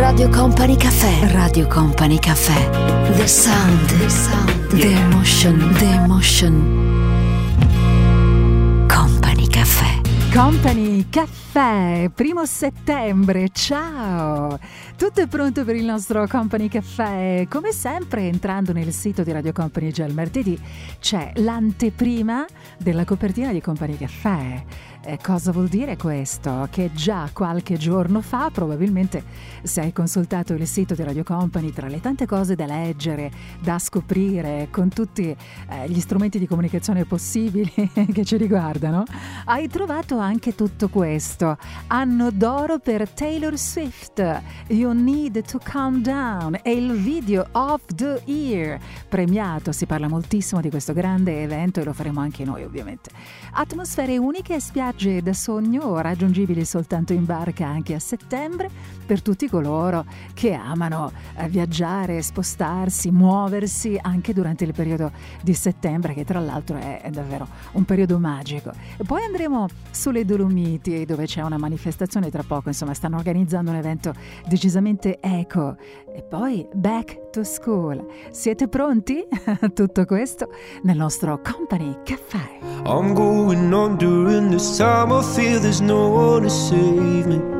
Radio Company Caffè. Radio Company Caffè. The sound. The sound. The emotion. The emotion. Company Caffè. Company Caffè, primo settembre, ciao! Tutto è pronto per il nostro Company Caffè. Come sempre, entrando nel sito di Radio Company già il martedì, c'è l'anteprima della copertina di Company Caffè. Eh, cosa vuol dire questo? Che già qualche giorno fa, probabilmente se hai consultato il sito di Radio Company, tra le tante cose da leggere, da scoprire, con tutti eh, gli strumenti di comunicazione possibili che ci riguardano, hai trovato anche tutto questo. Anno d'oro per Taylor Swift, You Need to Calm Down, e il video of the year, premiato. Si parla moltissimo di questo grande evento e lo faremo anche noi, ovviamente. Atmosfere uniche e spiagge spiagge da sogno raggiungibili soltanto in barca anche a settembre per tutti coloro che amano eh, viaggiare, spostarsi, muoversi anche durante il periodo di settembre che tra l'altro è, è davvero un periodo magico. E poi andremo sulle Dolomiti dove c'è una manifestazione tra poco, insomma stanno organizzando un evento decisamente eco e poi back to school. Siete pronti? Tutto questo nel nostro Company Caffè. I'm going on during this time I feel there's no one to save me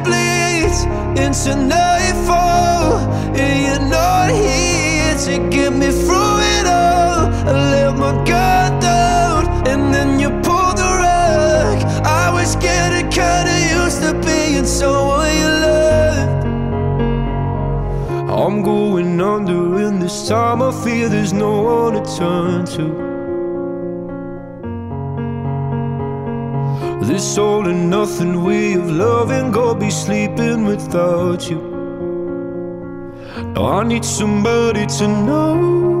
bleeds into nightfall, and you're not here to get me through it all. I let my guard down, and then you pulled the rug. I was getting kinda used to being someone you loved. I'm going under, and this time I feel there's no one to turn to. This all and nothing way of loving, go be sleeping without you. Now I need somebody to know,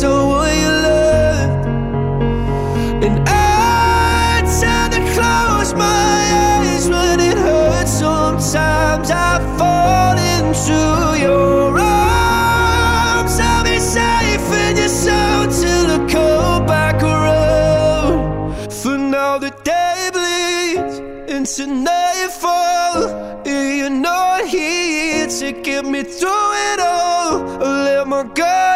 someone you loved, and I tend to close my eyes when it hurts. Sometimes I fall into your arms. I'll be safe in your till I come back around. For now, the day bleeds into nightfall. You're not here to get me through it all. I let my guard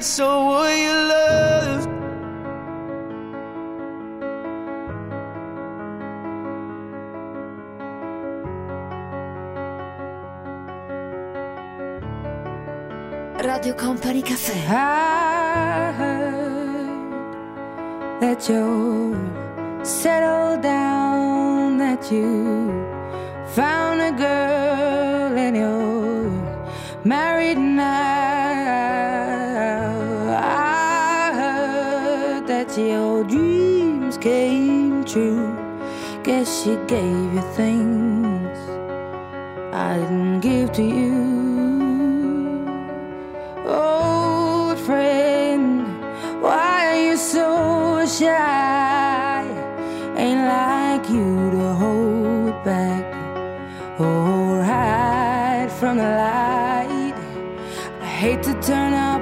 to being someone you loved. Radio Company Caffè. I heard that you're settled down, that you found a girl and you're married true. Guess she gave you things I didn't give to you. Old friend, why are you so shy? Ain't like you to hold back or hide from the light. I hate to turn out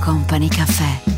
Company Caffè.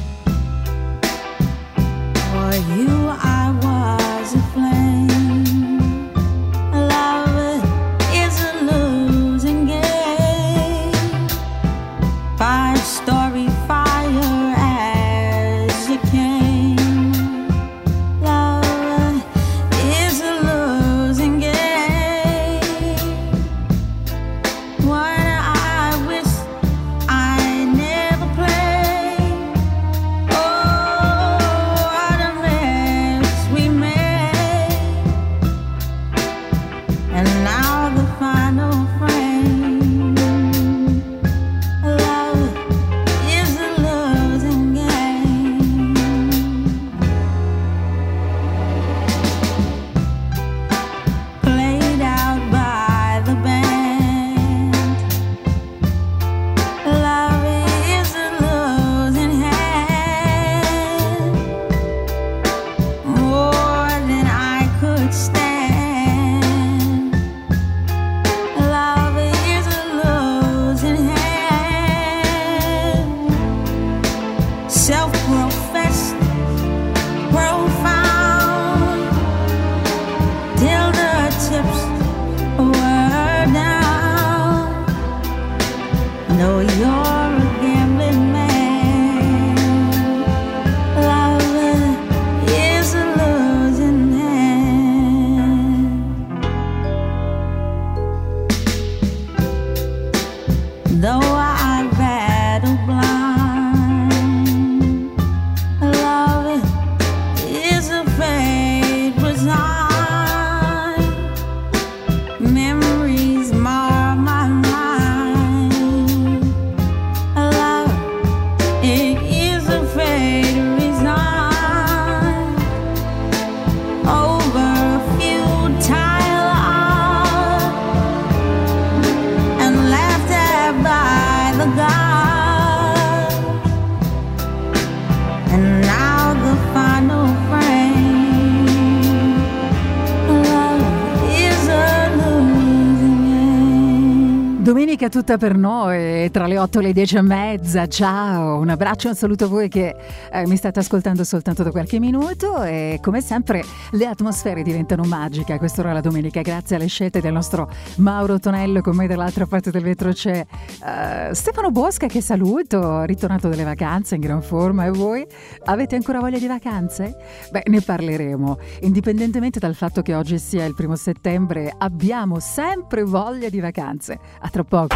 Domenica tutta per noi, tra le 8 e le 10 e mezza. Ciao, un abbraccio un saluto a voi che eh, mi state ascoltando soltanto da qualche minuto e come sempre le atmosfere diventano magiche a quest'ora la domenica grazie alle scelte del nostro Mauro Tonello con me dall'altra parte del vetro c'è uh, Stefano Bosca che saluto, ritornato dalle vacanze in gran forma e voi avete ancora voglia di vacanze? Beh, ne parleremo. Indipendentemente dal fatto che oggi sia il primo settembre, abbiamo sempre voglia di vacanze. A tra poco.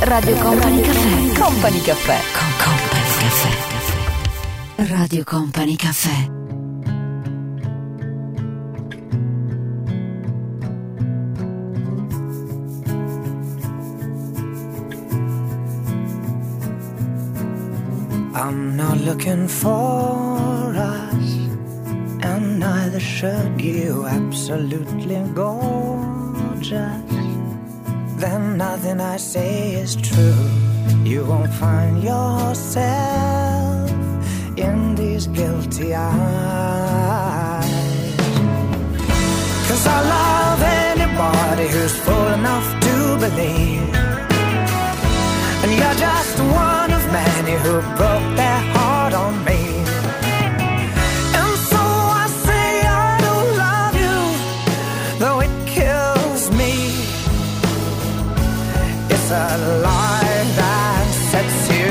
Radio Company Caffè. Company Caffè. Con Company Caffè. Radio Company Caffè. I'm not looking for us, and neither should you. Absolutely gorgeous then nothing I say is true. You won't find yourself in these guilty eyes. Cause I love anybody who's fool enough to believe. And you're just one of many who broke their heart a lie that sets you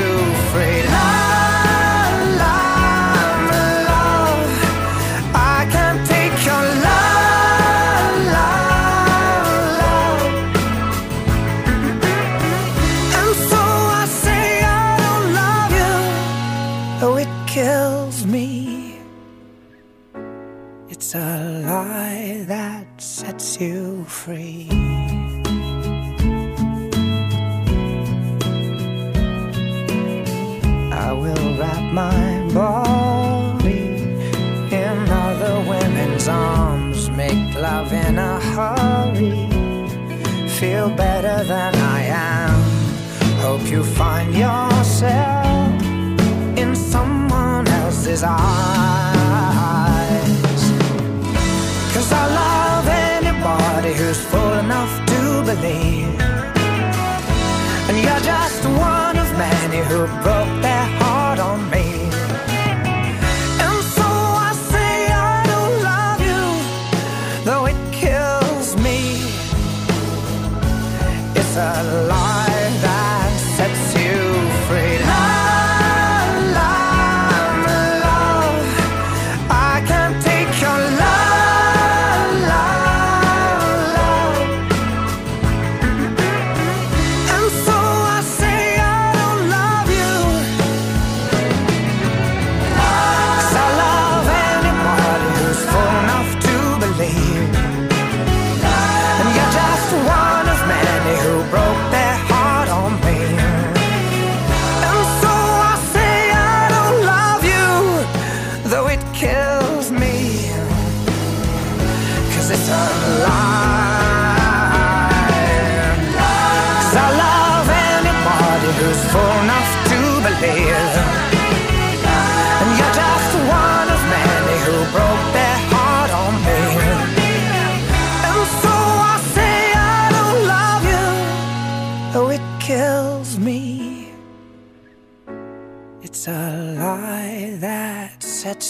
free. Love, love, love. I can't take your love, love, love. And so I say I don't love you, though it kills me. It's a lie that sets you free. My body in other women's arms. Make love in a hurry. Feel better than I am. Hope you find yourself in someone else's eyes. Cause I love anybody who's full enough to believe. And you're just one of many who broke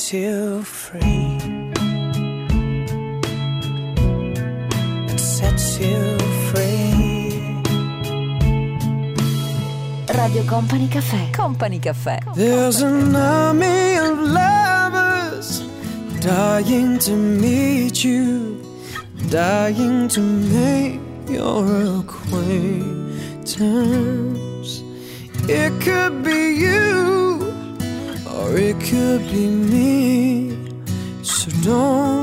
sets you free. It sets you free. Radio Company Caffè. Company Caffè. There's an army of lovers dying to meet you, dying to make your acquaintance. It could be you, or it could be me. So don't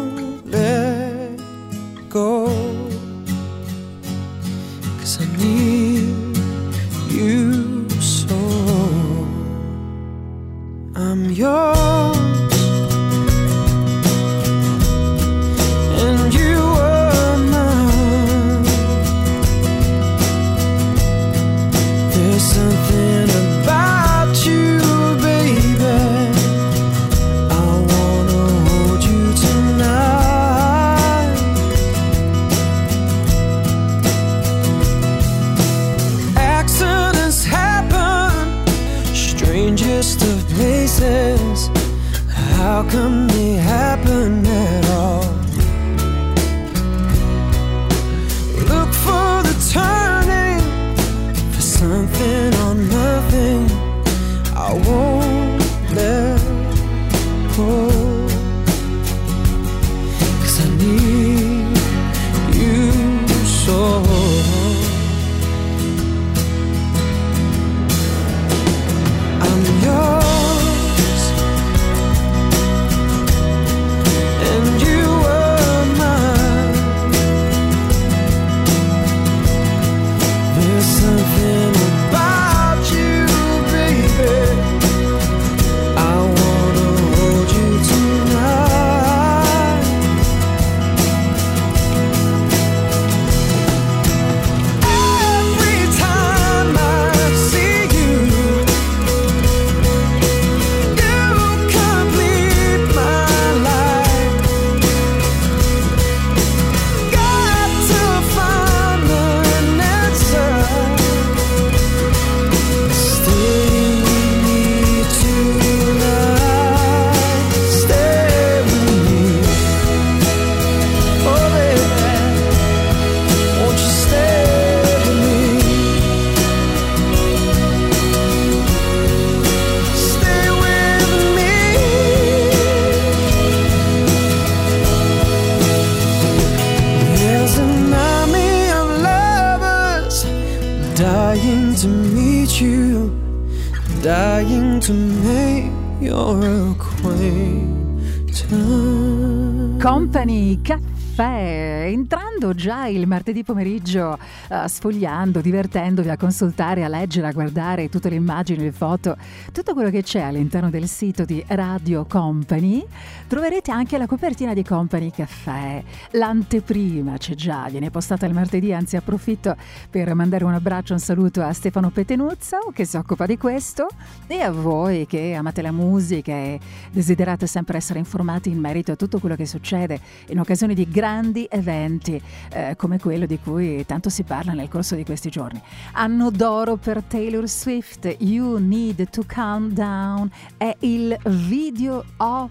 martedì pomeriggio, eh, sfogliando, divertendovi a consultare, a leggere, a guardare tutte le immagini, le foto, tutto quello che c'è all'interno del sito di Radio Company, troverete anche la copertina di Company Caffè, l'anteprima c'è già, viene postata il martedì, anzi approfitto per mandare un abbraccio, un saluto a Stefano Petenuzza che si occupa di questo e a voi che amate la musica e desiderate sempre essere informati in merito a tutto quello che succede in occasione di grandi eventi eh, come quello di cui tanto si parla nel corso di questi giorni. Anno d'oro per Taylor Swift, You Need to Calm Down, è il video of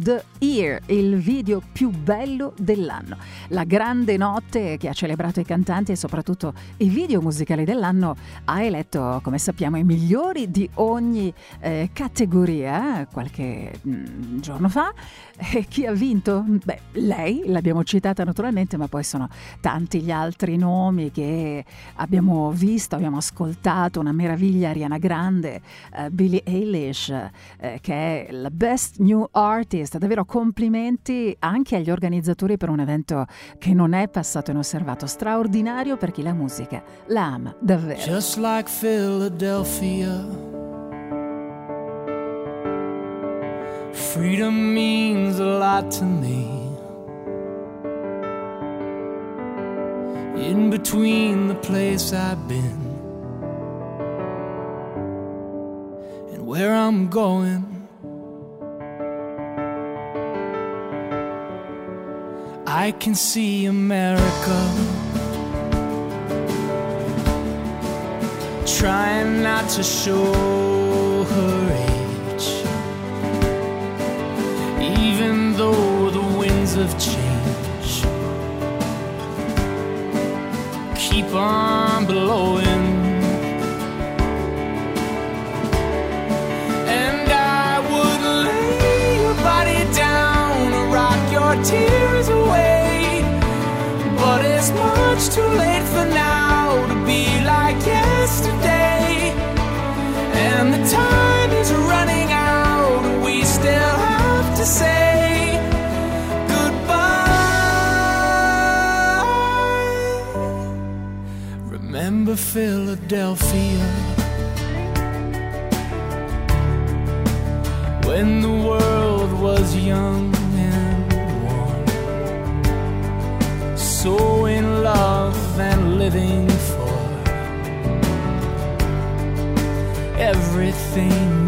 The Year, il video più bello dell'anno. La grande notte che ha celebrato i cantanti e soprattutto i video musicali dell'anno ha eletto, come sappiamo, i migliori di ogni eh, categoria qualche mm, giorno fa. E chi ha vinto? Beh, lei, l'abbiamo citata naturalmente, ma poi sono tanti gli altri nomi che abbiamo visto, abbiamo ascoltato, una meraviglia Ariana Grande, eh, Billie Eilish, eh, che è la Best New Artist. Davvero complimenti anche agli organizzatori per un evento che non è passato inosservato, straordinario per chi la musica la ama davvero. Just like Philadelphia. Freedom means a lot to me. In between the place I've been and where I'm going. I can see America trying not to show her age, even though the winds of change keep on blowing. And I would lay your body down, rock your tears away. But it's much too late for now Remember Philadelphia. When the world was young and warm, so in love and living for everything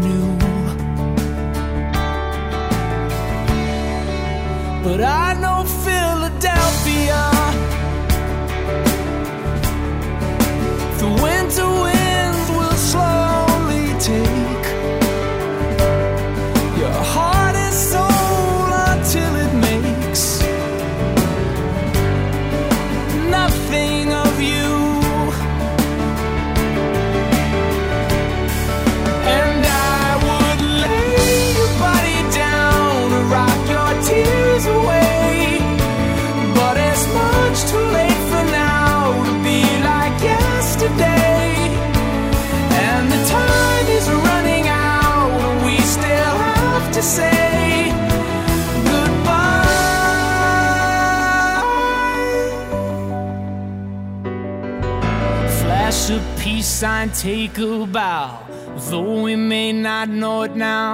sign, take a bow. Though we may not know it now,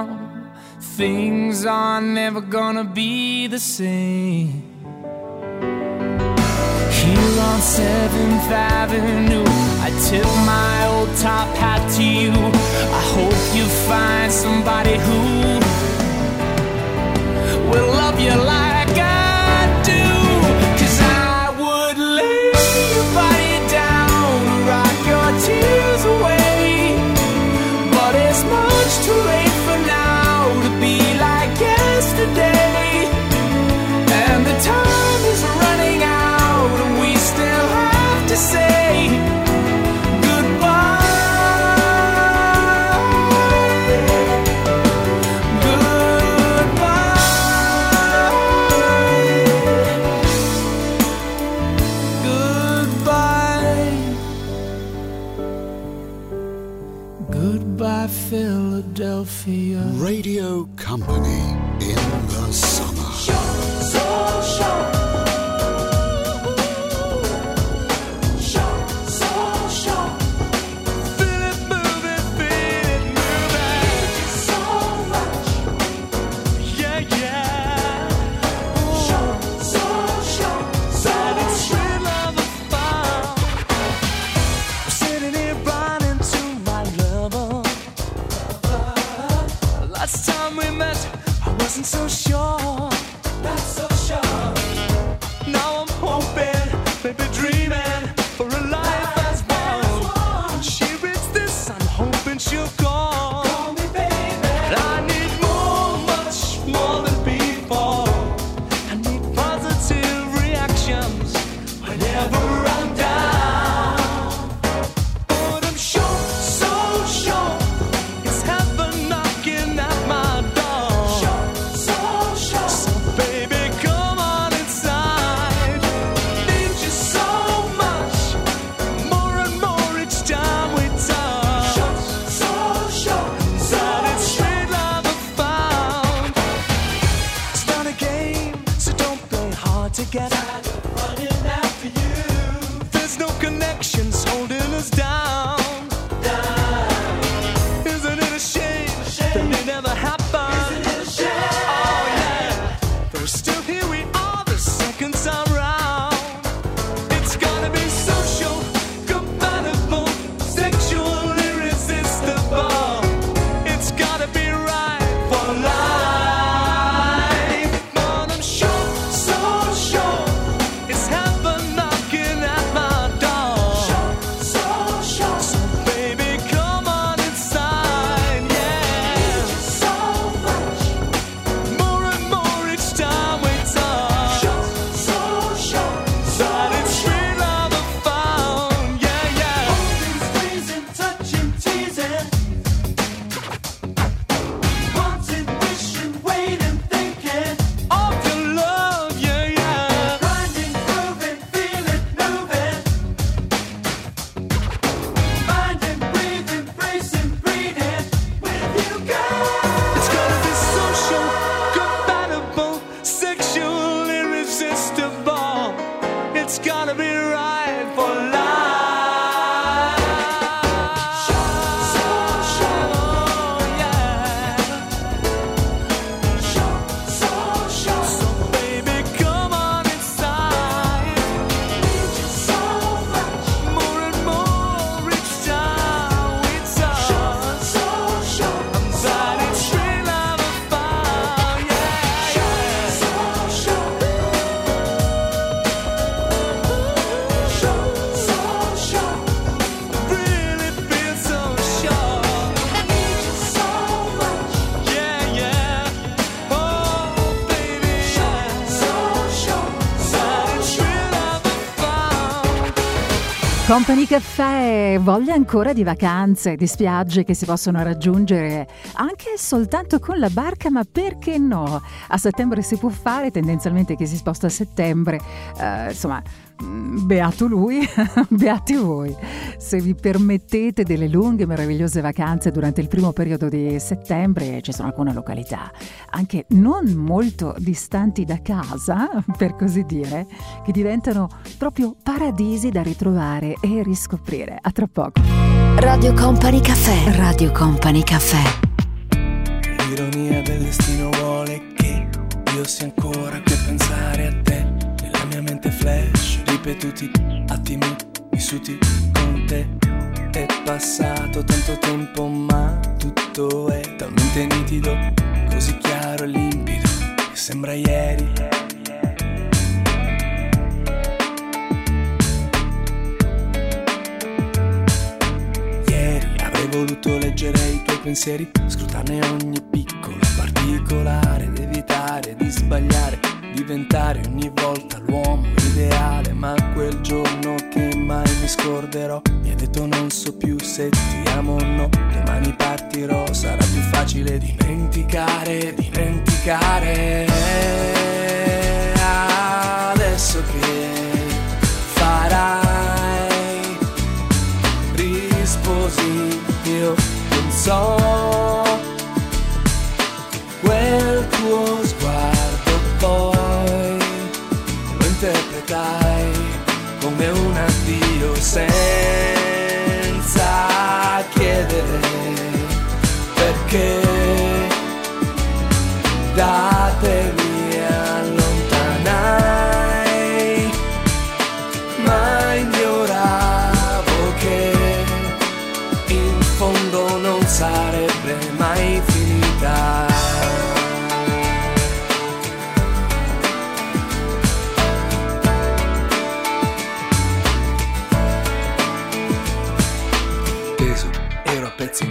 things are never gonna be the same. Here on 7th Avenue, I tip my old top hat to you. I hope you find somebody who will love your life. Company Caffè voglia ancora di vacanze, di spiagge che si possono raggiungere anche soltanto con la barca, ma perché no? A settembre si può fare, tendenzialmente chi si sposta a settembre, eh, insomma, mm, beato lui, beati voi. Se vi permettete delle lunghe, e meravigliose vacanze durante il primo periodo di settembre, ci sono alcune località anche non molto distanti da casa, per così dire, che diventano proprio paradisi da ritrovare e riscoprire. A tra poco. Radio Company Caffè. Radio Company Caffè. L'ironia del destino vuole che io sia ancora qui a pensare a te. Nella mia mente flash, ripetuti attimi vissuti con te. È passato tanto tempo, ma tutto è talmente nitido, così chiaro e limpido, che sembra ieri. Ieri avrei voluto leggere i tuoi pensieri, scrutarne ogni piccola particolare, ed evitare di sbagliare, diventare ogni volta l'uomo ideale. Ma quel giorno che mai mi scorderò, mi ha detto non so più se ti amo o no. Domani partirò, sarà più facile dimenticare, dimenticare. Adesso che farai risposi io non so quel tuo sguardo poi interpretai come un addio senza chiedere perché. Da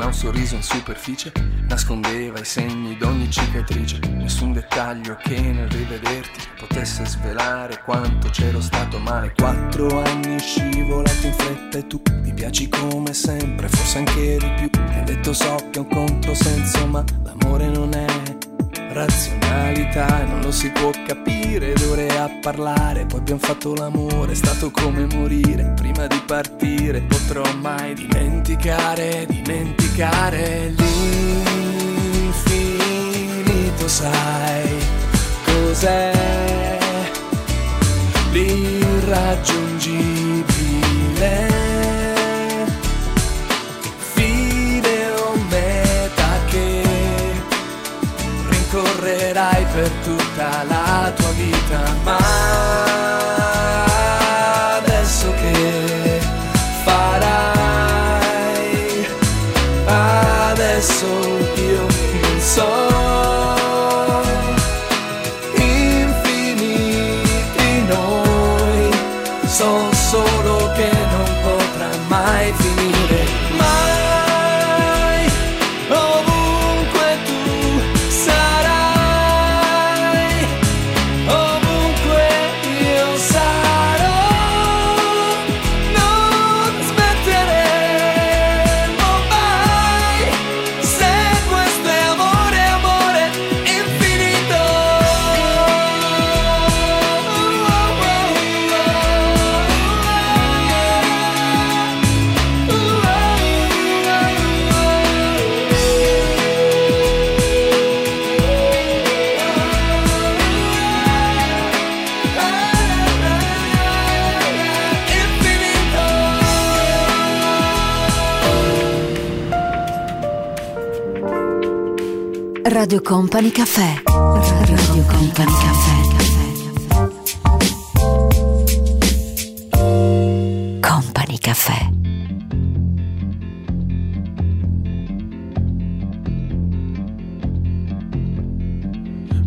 un sorriso in superficie nascondeva i segni d'ogni cicatrice. Nessun dettaglio che nel rivederti potesse svelare quanto c'ero stato male. Quattro anni scivolato in fretta e tu mi piaci come sempre, forse anche di più. Mi hai detto so che è un controsenso, ma l'amore non è razionalità e non lo si può capire d'ore a parlare poi abbiamo fatto l'amore è stato come morire prima di partire potrò mai dimenticare dimenticare l'infinito sai cos'è l'irraggiungibile per tutta la tua vita, ma Radio Company Caffè. Radio Company Caffè. Company Caffè.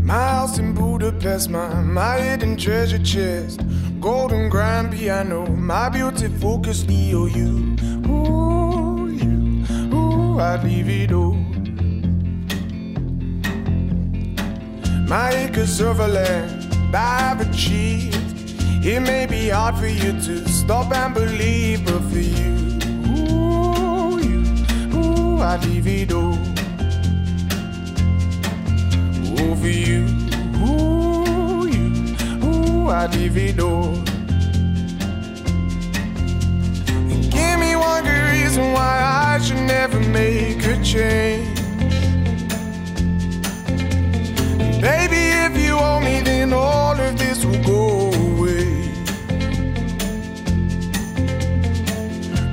My house in Budapest, my, my hidden treasure chest, golden grand piano, my beauty focus EOU. Ooh, you, ooh, I'd leave it all. my acres of land I've achieved. It may be hard for you to stop and believe, but for you, ooh, you, ooh, I leave it all. Ooh, for you, ooh, you, ooh, I leave it all. Give me one good reason why I should never make a change. If me, then all of this will go away.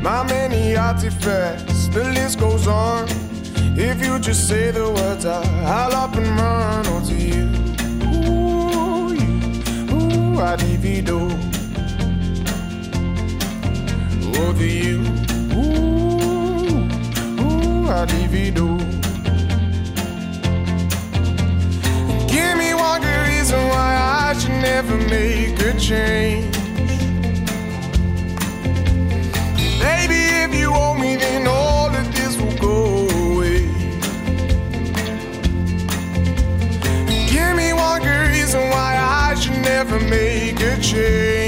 My many artifacts, the list goes on. If you just say the words, I, I'll up and run onto you. Ooh, you, ooh, I divido. Over you, ooh, ooh, I divido. Reason why I should never make a change. Baby, if you owe me, then all of this will go away. Give me one good reason why I should never make a change.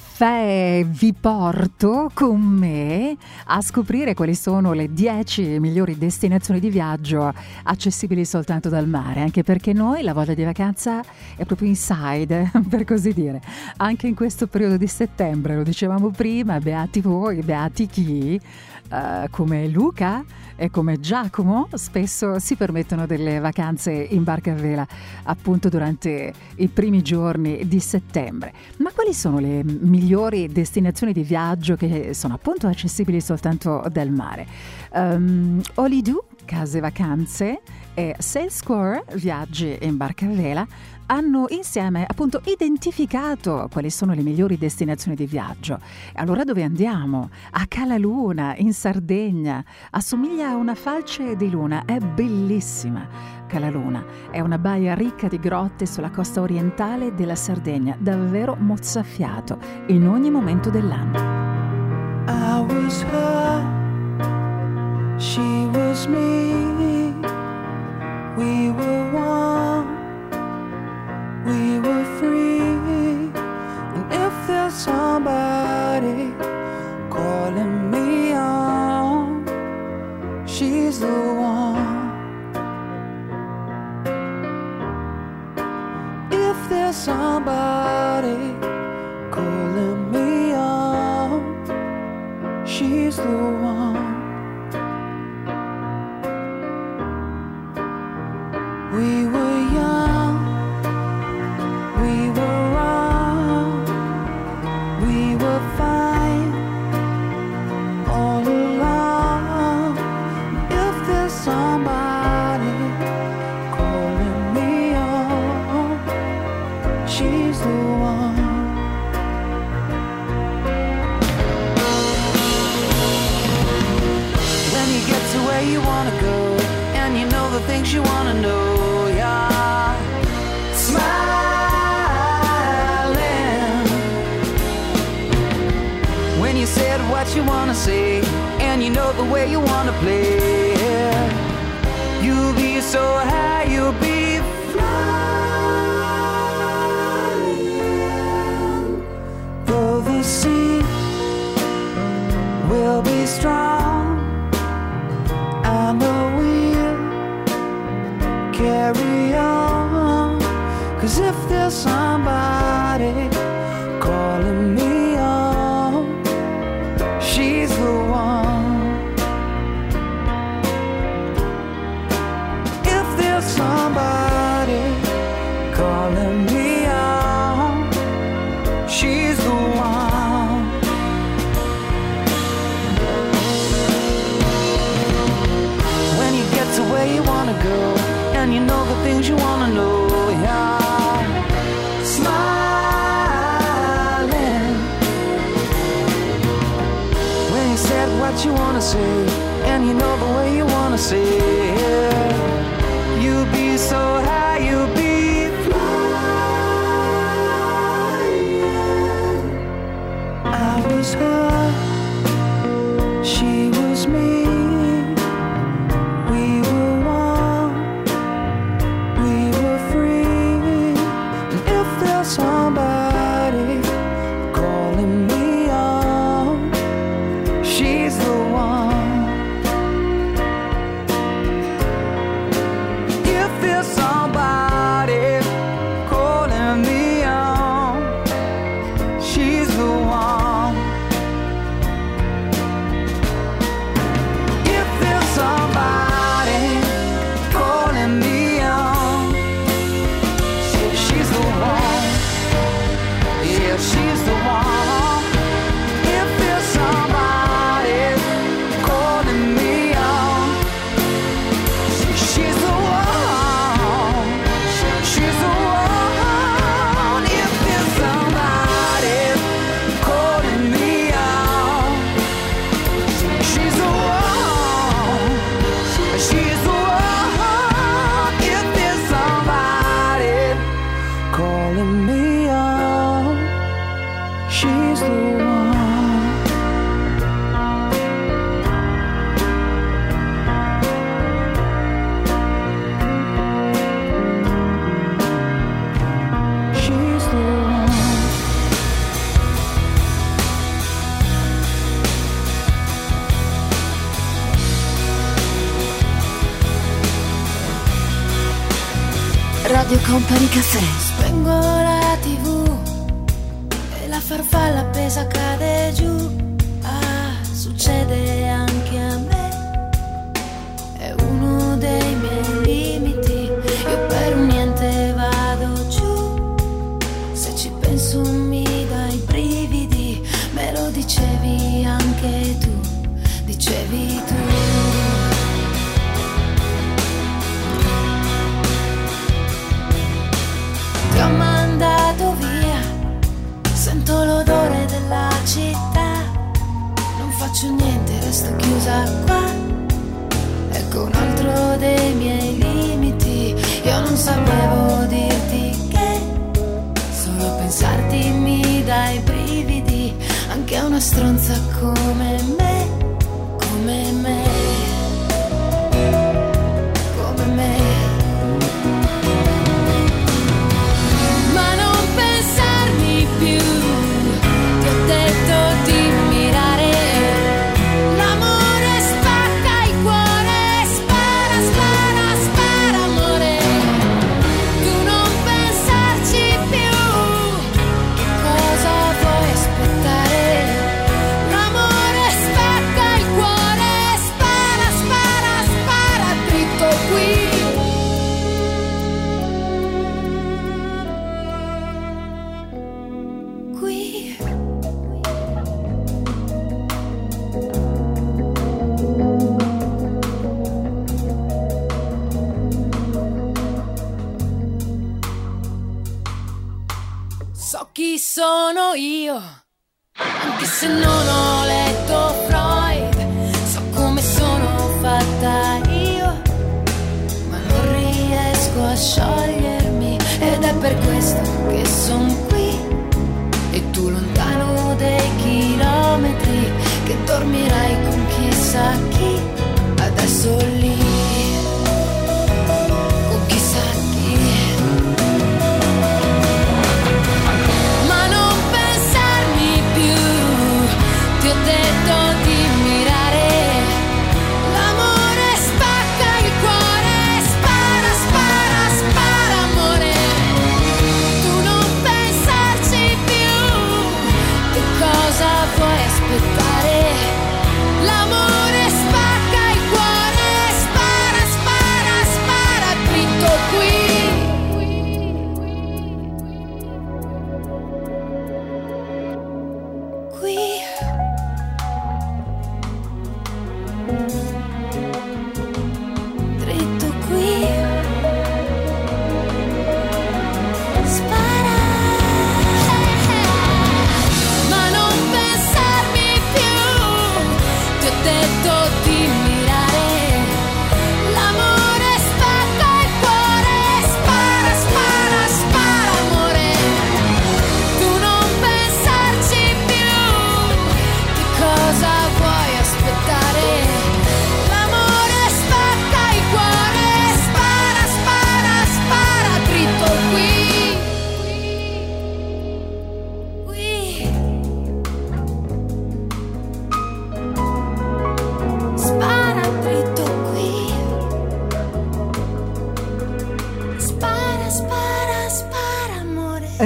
Caffè vi porto con me a scoprire quali sono le 10 migliori destinazioni di viaggio accessibili soltanto dal mare, anche perché noi la voglia di vacanza è proprio inside, per così dire. Anche in questo periodo di settembre, lo dicevamo prima, beati voi, beati chi, eh, come Luca e come Giacomo spesso si permettono delle vacanze in barca a vela appunto durante i primi giorni di settembre. Ma quali sono le migliori destinazioni di viaggio che sono appunto accessibili soltanto dal mare? Um, Olidu, case vacanze e Salescore, viaggi in barca a vela, hanno insieme appunto identificato quali sono le migliori destinazioni di viaggio. Allora dove andiamo? A Calaluna, in Sardegna. Assomiglia a una falce di luna, è bellissima. Calaluna è una baia ricca di grotte sulla costa orientale della Sardegna, davvero mozzafiato in ogni momento dell'anno. I was her, she was me. We were one, we were free. And if there's somebody calling me on, she's the one. If there's somebody calling me on, she's the one. We were young, so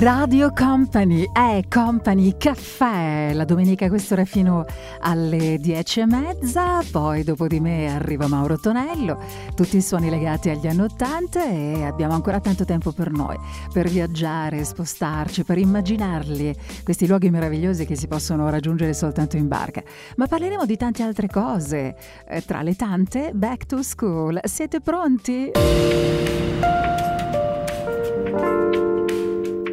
Radio Company è Company Caffè, la domenica a quest'ora fino alle 10 e mezza, poi dopo di me arriva Mauro Tonello, tutti i suoni legati agli anni 80 e abbiamo ancora tanto tempo per noi, per viaggiare, spostarci, per immaginarli, questi luoghi meravigliosi che si possono raggiungere soltanto in barca. Ma parleremo di tante altre cose, eh, tra le tante Back to School. Siete pronti?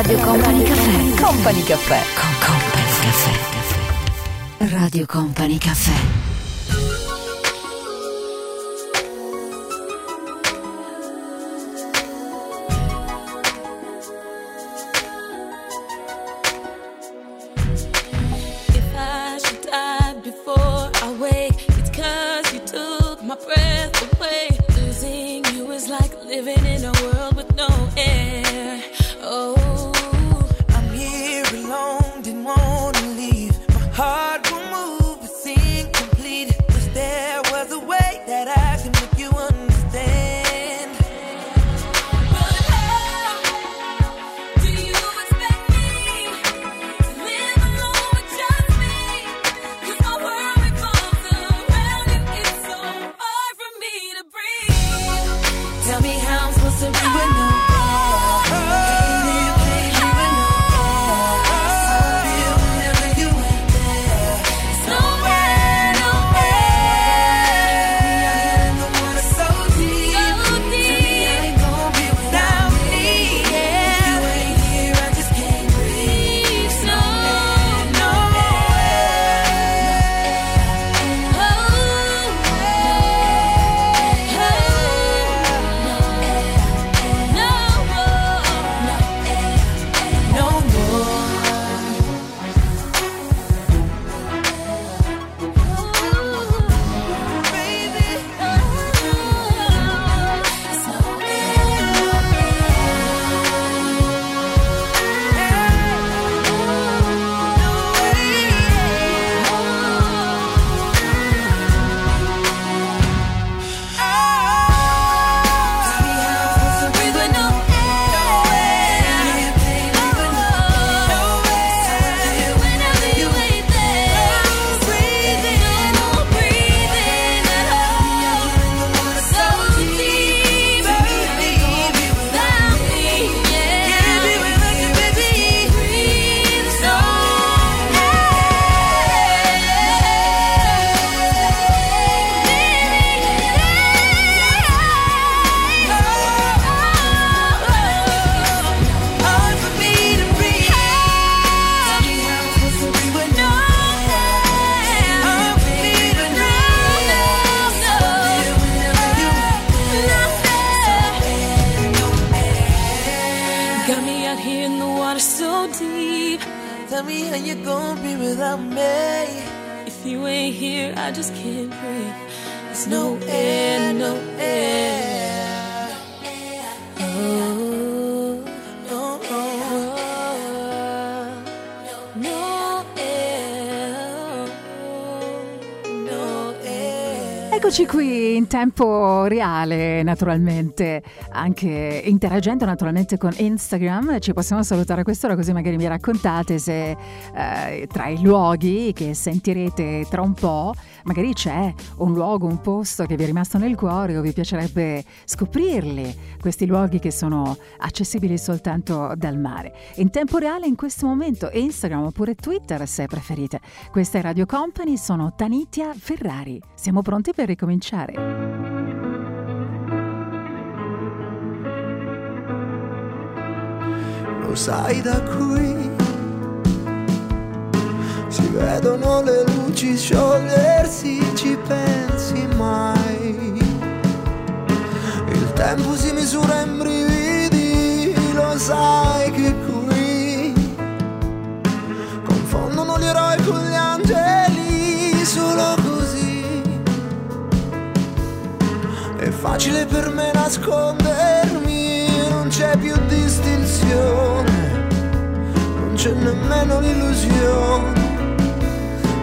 Radio Company Caffè. Company Caffè. Con Company Caffè. Radio Company Caffè. Got me out here in the water so deep. Tell me how you gonna be without me. If you ain't here, I just can't breathe. There's no air, no air. Oh, Eccoci qui in tempo reale, naturalmente, anche interagendo naturalmente con Instagram. Ci possiamo salutare a quest'ora così magari mi raccontate se eh, tra i luoghi che sentirete tra un po', magari c'è un luogo, un posto che vi è rimasto nel cuore o vi piacerebbe scoprirli, questi luoghi che sono accessibili soltanto dal mare. In tempo reale in questo momento Instagram oppure Twitter se preferite. Questa è Radio Company, sono Tanitia Ferrari. Siamo pronti per ricominciare. Lo sai da qui si vedono le luci sciogliersi, ci pensi mai? Il tempo si misura in brividi, lo sai che qui confondono gli eroi con gli angeli solo così. È facile per me nascondermi, non c'è più distinzione, non c'è nemmeno l'illusione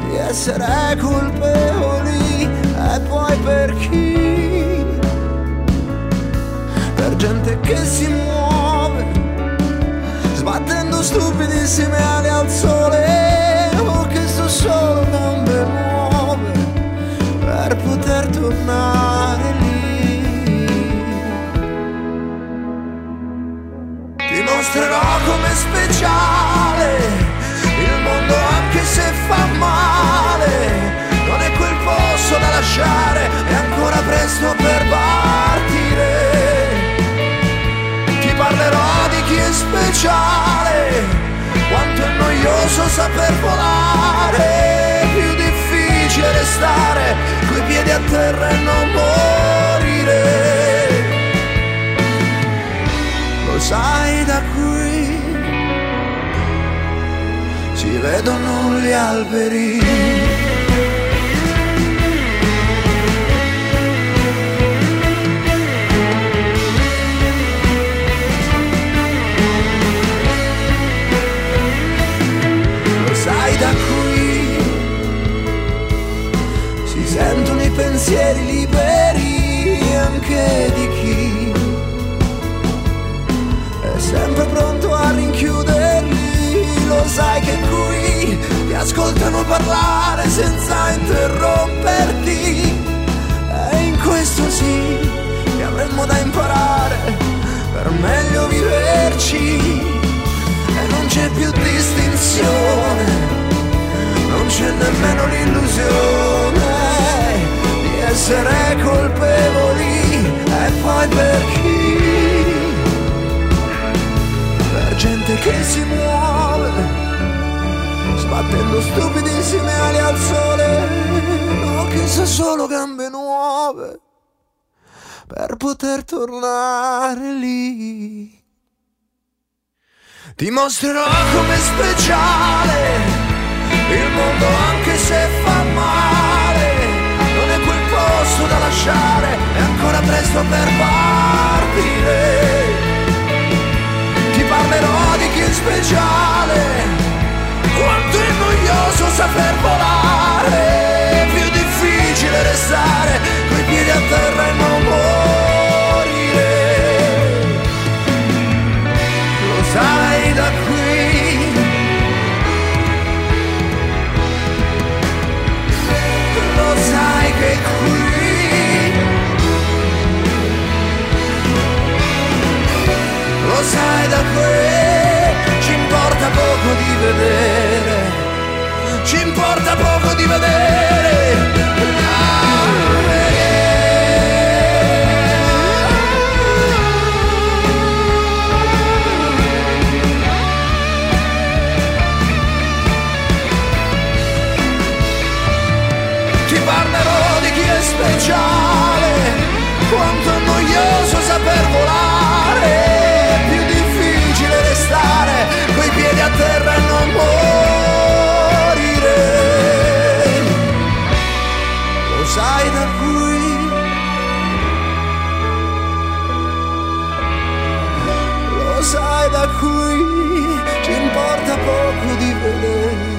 di essere colpevoli e poi per chi? Per gente che si muove, sbattendo stupidissime ali al sole, o che sto solo gambe nuove per poter tornare lì. Ti mostrerò come speciale lasciare, è ancora presto per partire. Ti parlerò di chi è speciale quanto è noioso saper volare, più difficile restare coi piedi a terra e non morire. Lo sai da qui si vedono gli alberi. Pensieri liberi anche di chi è sempre pronto a rinchiuderli. Lo sai che qui ti ascoltano parlare senza interromperti. E in questo sì che avremmo da imparare per meglio viverci. E non c'è più distinzione, non c'è nemmeno l'illusione essere colpevoli. E poi per chi? per gente che si muove, sbattendo stupidissime ali al sole, o che sa solo gambe nuove, per poter tornare lì. Ti mostrerò come speciale, il mondo lasciare, è ancora presto per partire. Ti parlerò di chi è speciale quanto è noioso saper volare. Più difficile restare coi piedi a terra e non morire. Lo sai da qui. Lo sai che qui sai da qui, ci importa poco di vedere, ci importa poco di vedere. Da qui, ci importa poco di vedere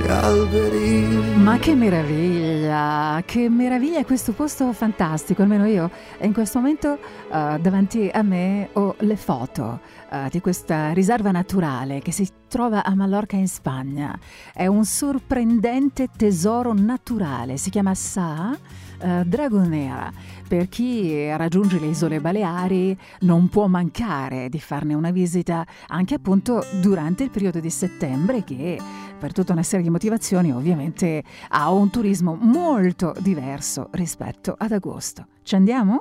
gli alberi. Ma che meraviglia, che meraviglia questo posto fantastico, almeno io in questo momento eh, davanti a me ho le foto eh, di questa riserva naturale che si trova a Mallorca in Spagna. È un sorprendente tesoro naturale, si chiama Sa eh, Dragonera. Per chi raggiunge le isole Baleari non può mancare di farne una visita anche appunto durante il periodo di settembre che per tutta una serie di motivazioni ovviamente ha un turismo molto diverso rispetto ad agosto. Ci andiamo?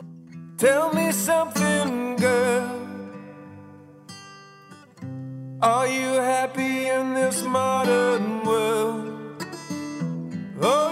Tell me something, girl. Are you happy in this modern world? Or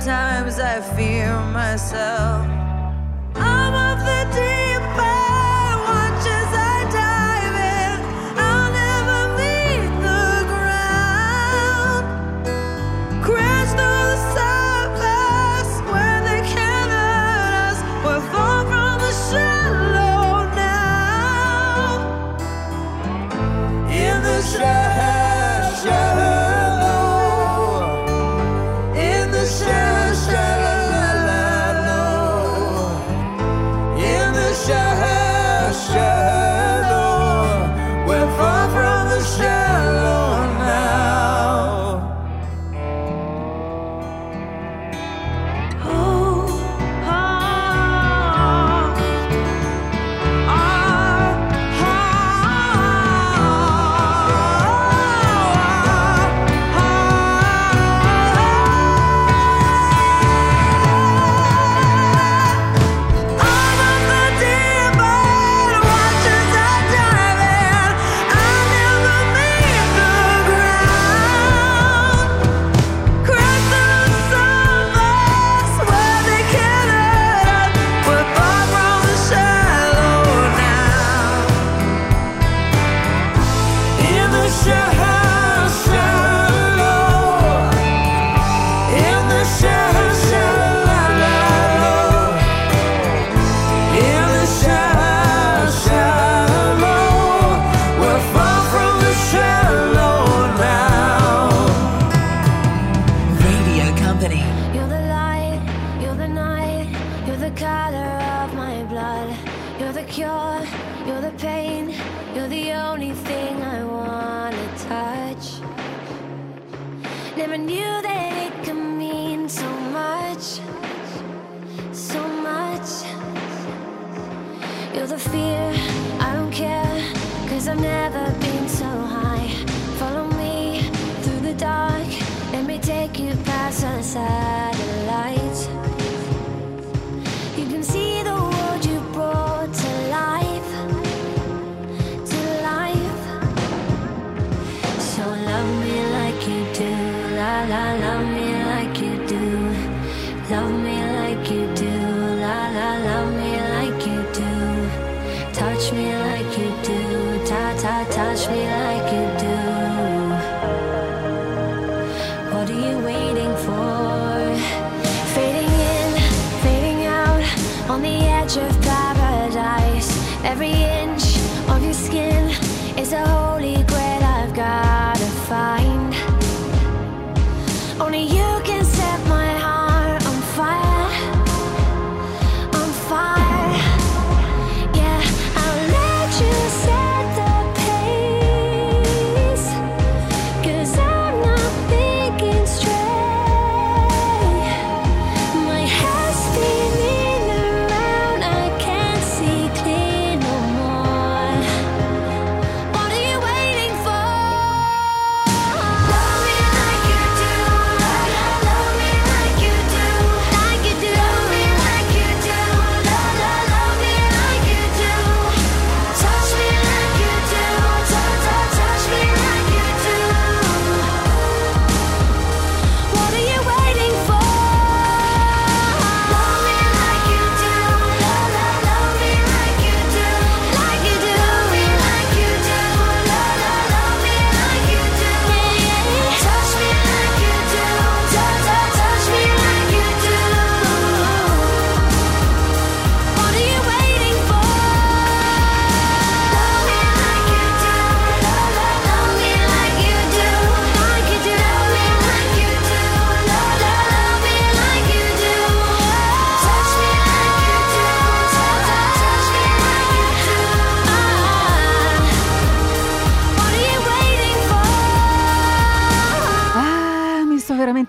times, I fear myself. I'm of the deep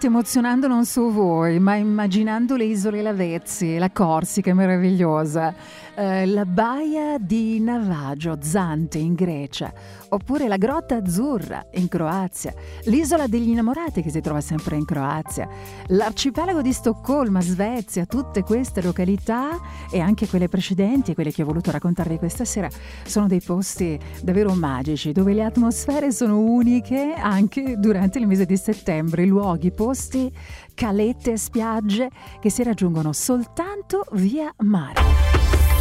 state emozionando non solo voi, ma immaginando le isole Lavezzi, la Corsica meravigliosa. Eh, la baia di Navajo, Zante in Grecia, oppure la grotta azzurra in Croazia, l'isola degli innamorati che si trova sempre in Croazia, l'arcipelago di Stoccolma, Svezia, tutte queste località e anche quelle precedenti, quelle che ho voluto raccontarvi questa sera, sono dei posti davvero magici dove le atmosfere sono uniche anche durante il mese di settembre, luoghi, posti, calette, e spiagge che si raggiungono soltanto via mare.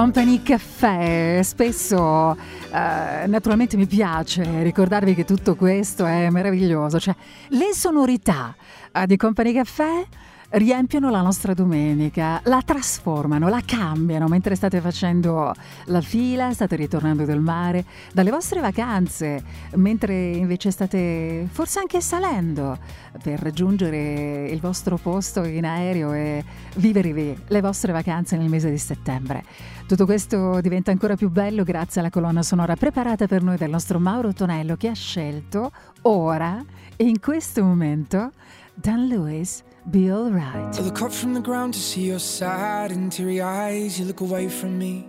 Company Caffè. Spesso, eh, naturalmente, mi piace ricordarvi che tutto questo è meraviglioso. Cioè, le sonorità eh, di Company Caffè riempiono la nostra domenica, la trasformano, la cambiano mentre state facendo la fila, state ritornando dal mare, dalle vostre vacanze, mentre invece state forse anche salendo per raggiungere il vostro posto in aereo e vivervi le vostre vacanze nel mese di settembre. Tutto questo diventa ancora più bello grazie alla colonna sonora preparata per noi dal nostro Mauro Tonello che ha scelto ora e in questo momento Dan Lewis Be Alright. I look up from the ground to see your sad and teary eyes. You look away from me,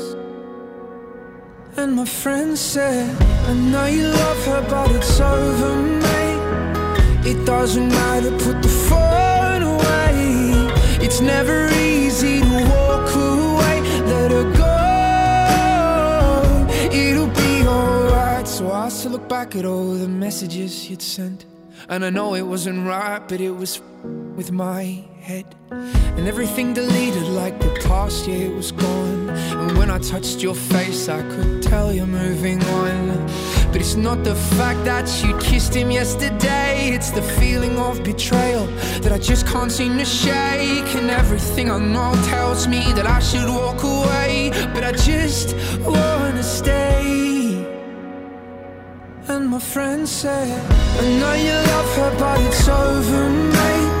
And my friend said, I know you love her, but it's over, mate. It doesn't matter, put the phone away. It's never easy to walk away. Let her go. It'll be alright. So I still look back at all the messages you'd sent. And I know it wasn't right, but it was with my head. And everything deleted like the past year was gone. And when I touched your face, I could tell you're moving on. But it's not the fact that you kissed him yesterday, it's the feeling of betrayal that I just can't seem to shake. And everything I know tells me that I should walk away, but I just wanna stay. And my friend said, I know you love her, but it's over, mate.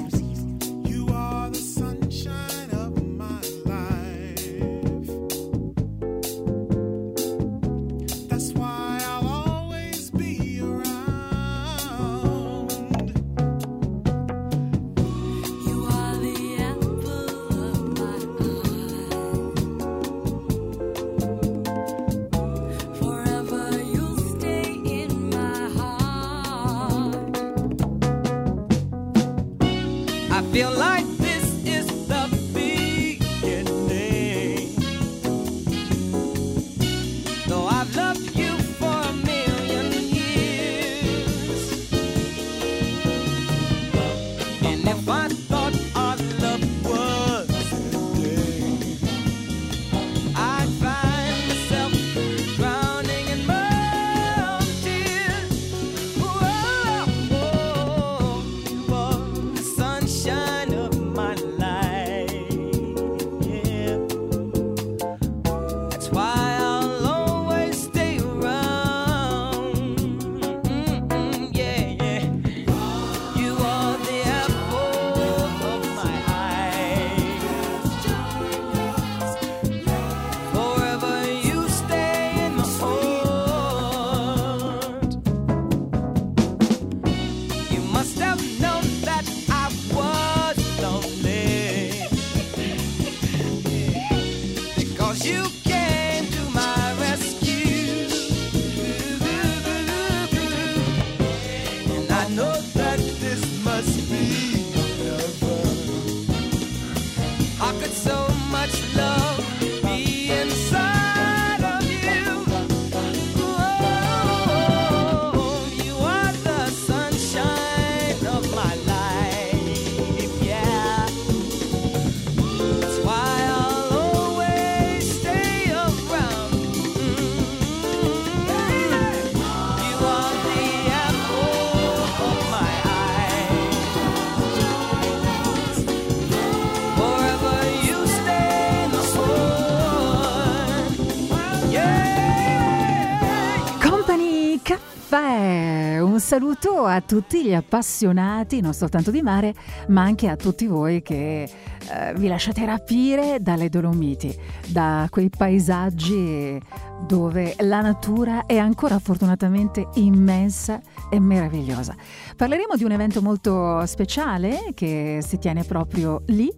Saluto a tutti gli appassionati non soltanto di mare, ma anche a tutti voi che eh, vi lasciate rapire dalle Dolomiti, da quei paesaggi dove la natura è ancora fortunatamente immensa e meravigliosa. Parleremo di un evento molto speciale che si tiene proprio lì,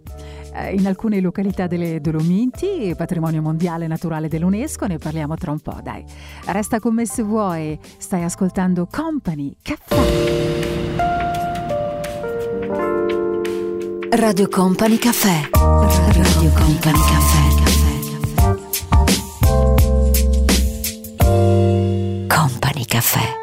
eh, in alcune località delle Dolomiti, patrimonio mondiale naturale dell'UNESCO, ne parliamo tra un po', dai. Resta con me se vuoi, stai ascoltando Company Caffè. Radio Company Caffè. Radio Company Caffè. Company Caffè.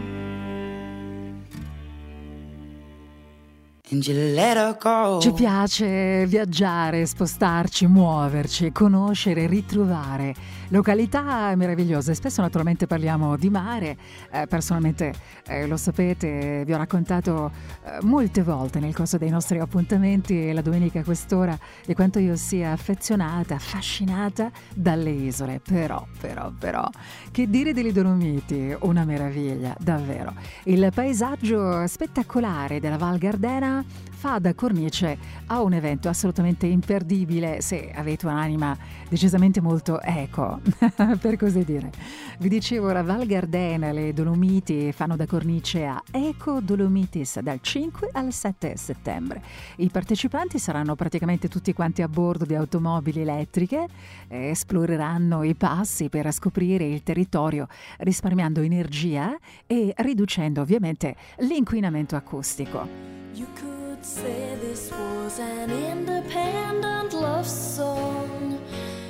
Ci piace viaggiare, spostarci, muoverci, conoscere, ritrovare località meravigliose. Spesso naturalmente parliamo di mare, Eh, personalmente eh, lo sapete, vi ho raccontato eh, molte volte nel corso dei nostri appuntamenti la domenica a quest'ora di quanto io sia affezionata, affascinata dalle isole. Però, però, però, che dire delle Dolomiti? Una meraviglia, davvero. Il paesaggio spettacolare della Val Gardena fa da cornice a un evento assolutamente imperdibile se avete un'anima decisamente molto eco, per così dire. Vi dicevo, la Val Gardena, le Dolomiti fanno da cornice a Eco Dolomitis dal 5 al 7 settembre. I partecipanti saranno praticamente tutti quanti a bordo di automobili elettriche, e esploreranno i passi per scoprire il territorio risparmiando energia e riducendo ovviamente l'inquinamento acustico. Could say this was an independent love song.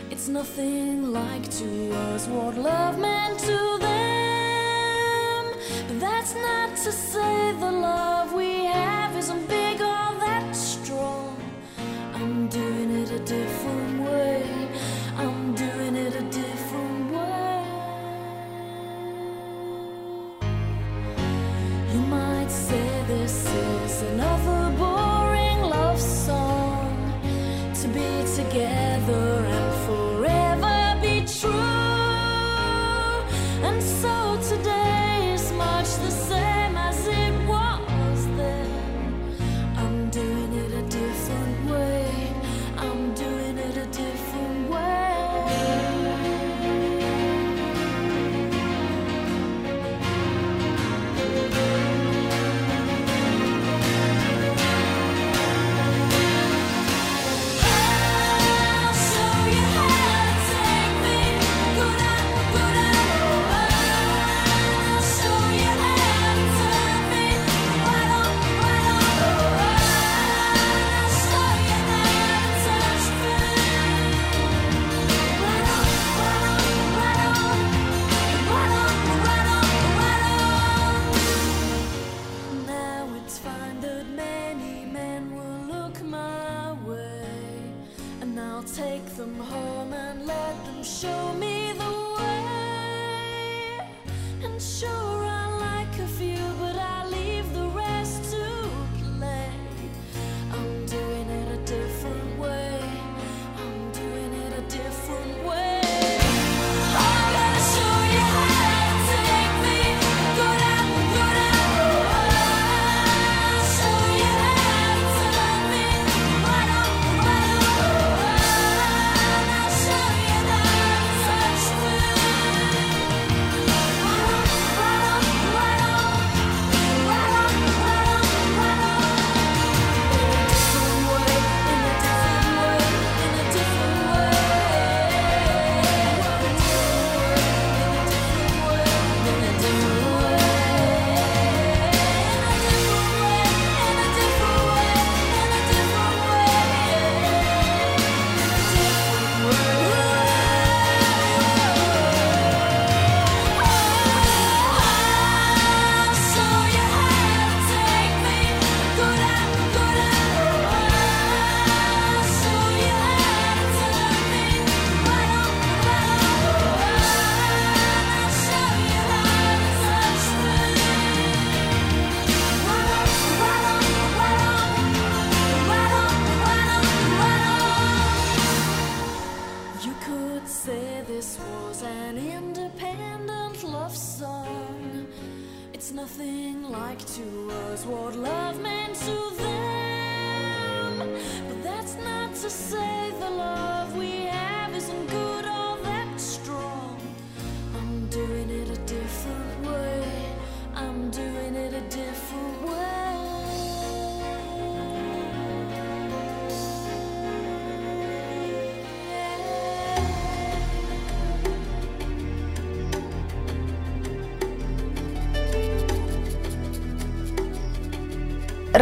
It's nothing like to us what love meant to them. But that's not to say the love we have isn't big or that strong. I'm doing it a different way.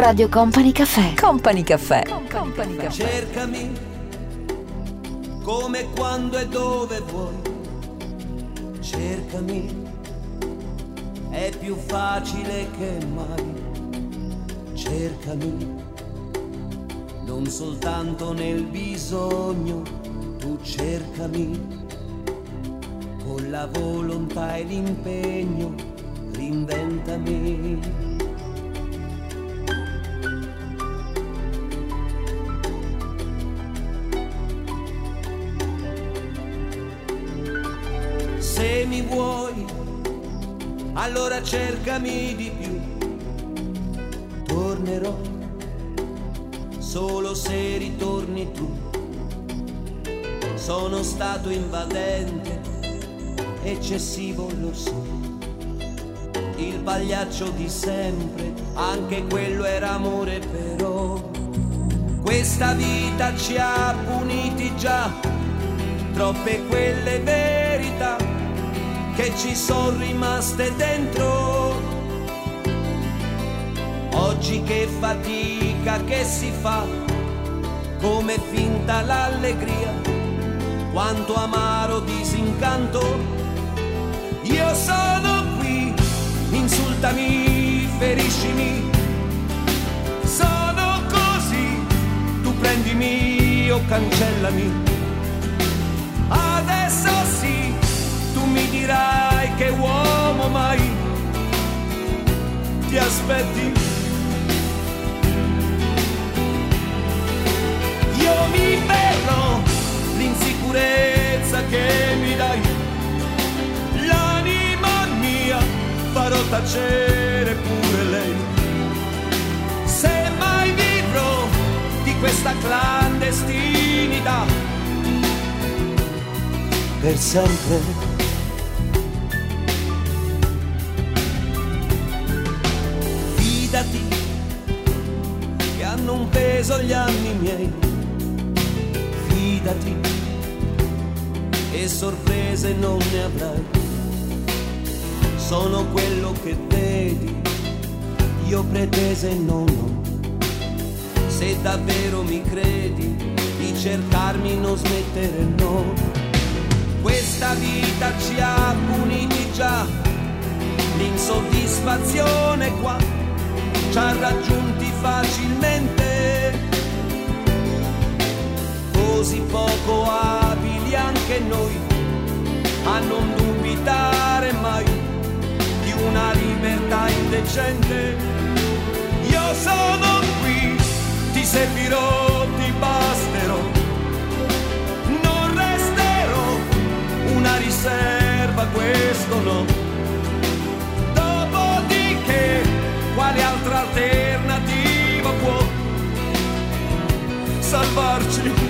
Radio Company Caffè. Company Caffè. Company Caffè. Cercami come quando e dove vuoi. Cercami, è più facile che mai. Cercami, non soltanto nel bisogno, tu cercami. Con la volontà e l'impegno, reinventami. Allora cercami di più. Tornerò solo se ritorni tu. Sono stato invadente, eccessivo lo so. Il pagliaccio di sempre, anche quello era amore però. Questa vita ci ha puniti già, troppe quelle verità che ci sono rimaste dentro. Oggi che fatica che si fa, come finta l'allegria, quanto amaro disincanto. Io sono qui, insultami, feriscimi, sono così, tu prendimi o cancellami. Dirai che uomo mai ti aspetti. Io mi perdo l'insicurezza che mi dai, l'anima mia farò tacere pure lei. Se mai vivrò di questa clandestinità, per sempre. Fidati e sorprese non ne avrai. Sono quello che vedi, io pretese non ho. Se davvero mi credi, di cercarmi non smettere no. Questa vita ci ha puniti già, l'insoddisfazione qua ci ha raggiunti facilmente, così poco abili anche noi a non dubitare mai di una libertà indecente. Io sono qui, ti servirò, ti basterò, non resterò una riserva, questo no. Dopodiché, quale altra alternativa può salvarci?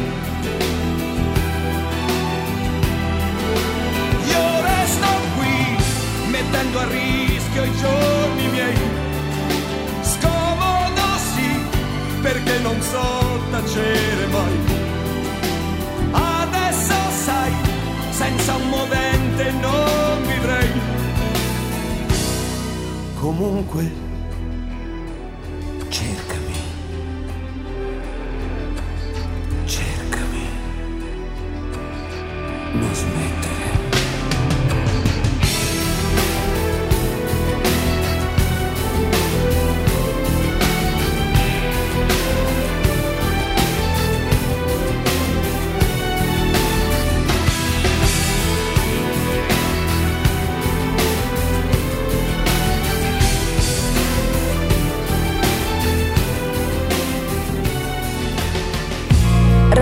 Mettendo a rischio i giorni miei. Scomodo sì, perché non so tacere mai. Adesso sai, senza un movente non vivrei. Comunque,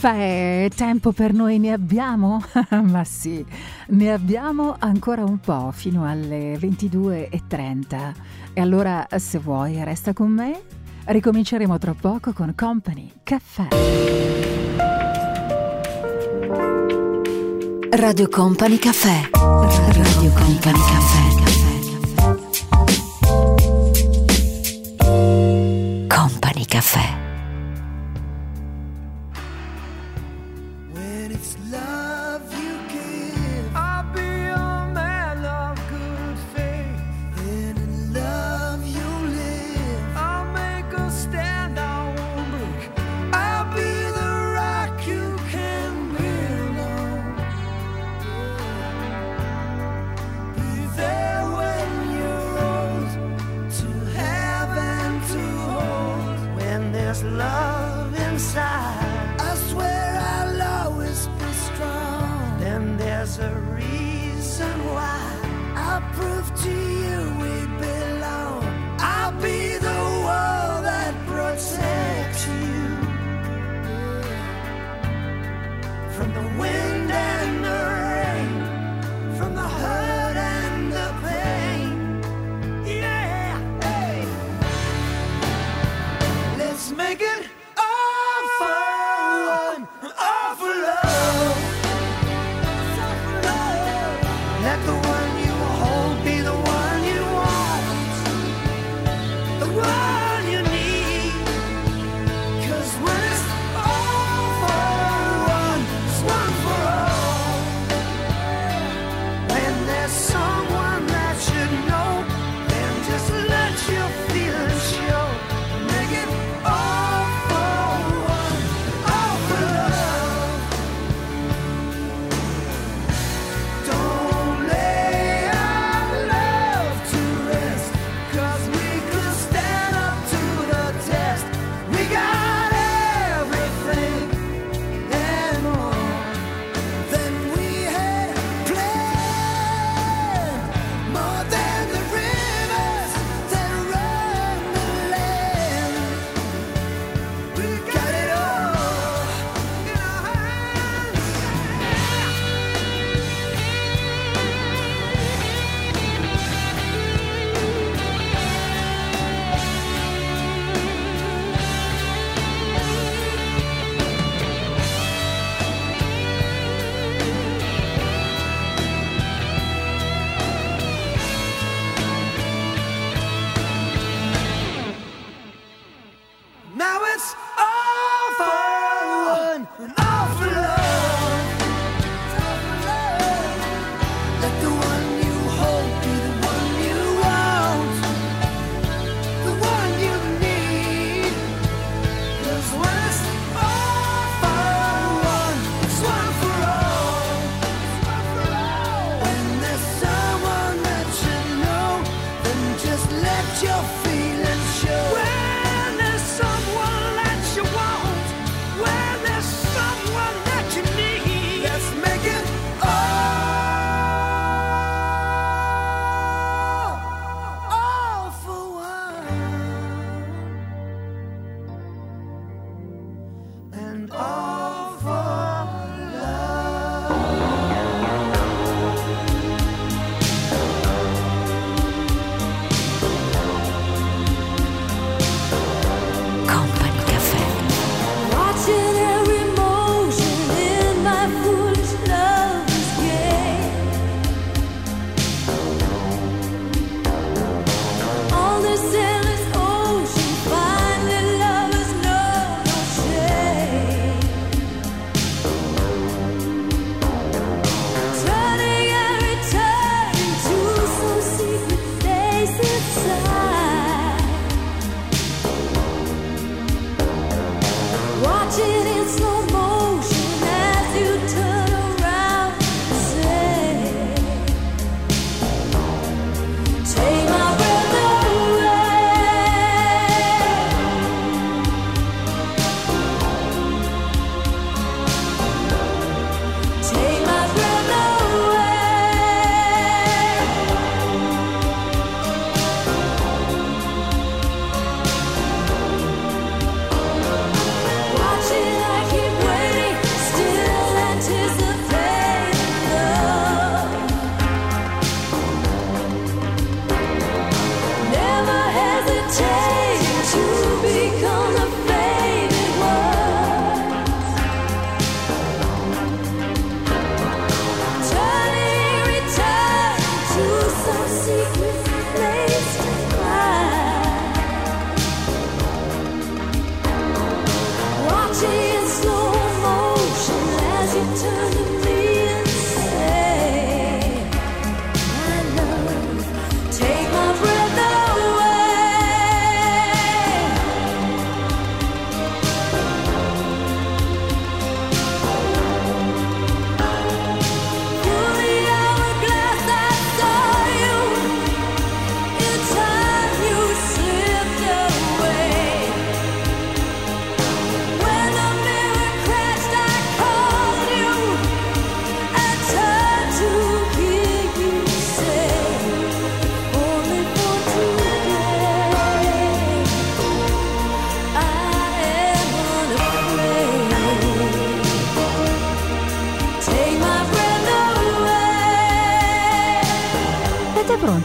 caffè, eh, tempo per noi ne abbiamo? Ma sì, ne abbiamo ancora un po' fino alle 22.30. E allora, se vuoi, resta con me. Ricominceremo tra poco con Company Caffè. Radio Company Caffè. Radio Company Caffè. Company Caffè.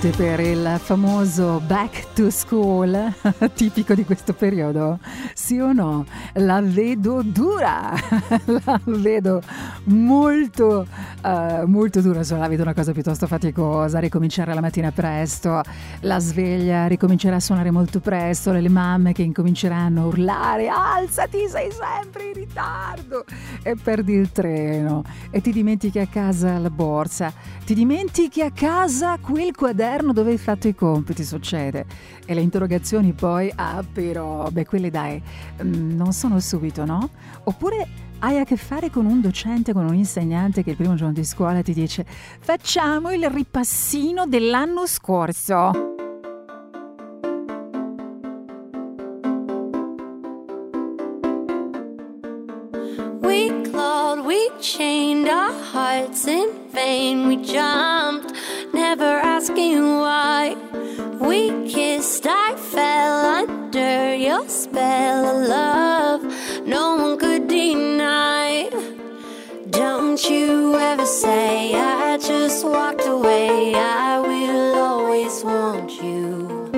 Pronti per il famoso back to school tipico di questo periodo? Sì o no? La vedo dura, la vedo molto, eh, molto dura, insomma, la vedo una cosa piuttosto faticosa, ricominciare la mattina presto, la sveglia ricomincerà a suonare molto presto, le mamme che incominceranno a urlare, alzati, sei sempre in ritardo e perdi il treno e ti dimentichi a casa la borsa, ti dimentichi a casa quel quaderno dove hai fatto i compiti, succede. E le interrogazioni poi, ah però, beh quelle dai, mm, non sono subito, no? Oppure hai a che fare con un docente, con un insegnante che il primo giorno di scuola ti dice facciamo il ripassino dell'anno scorso. We clawed, we chained our hearts in vain. We jumped, never asking why. We kissed, I fell under your spell of love. No one could. Don't you ever say I just walked away. I will always want you.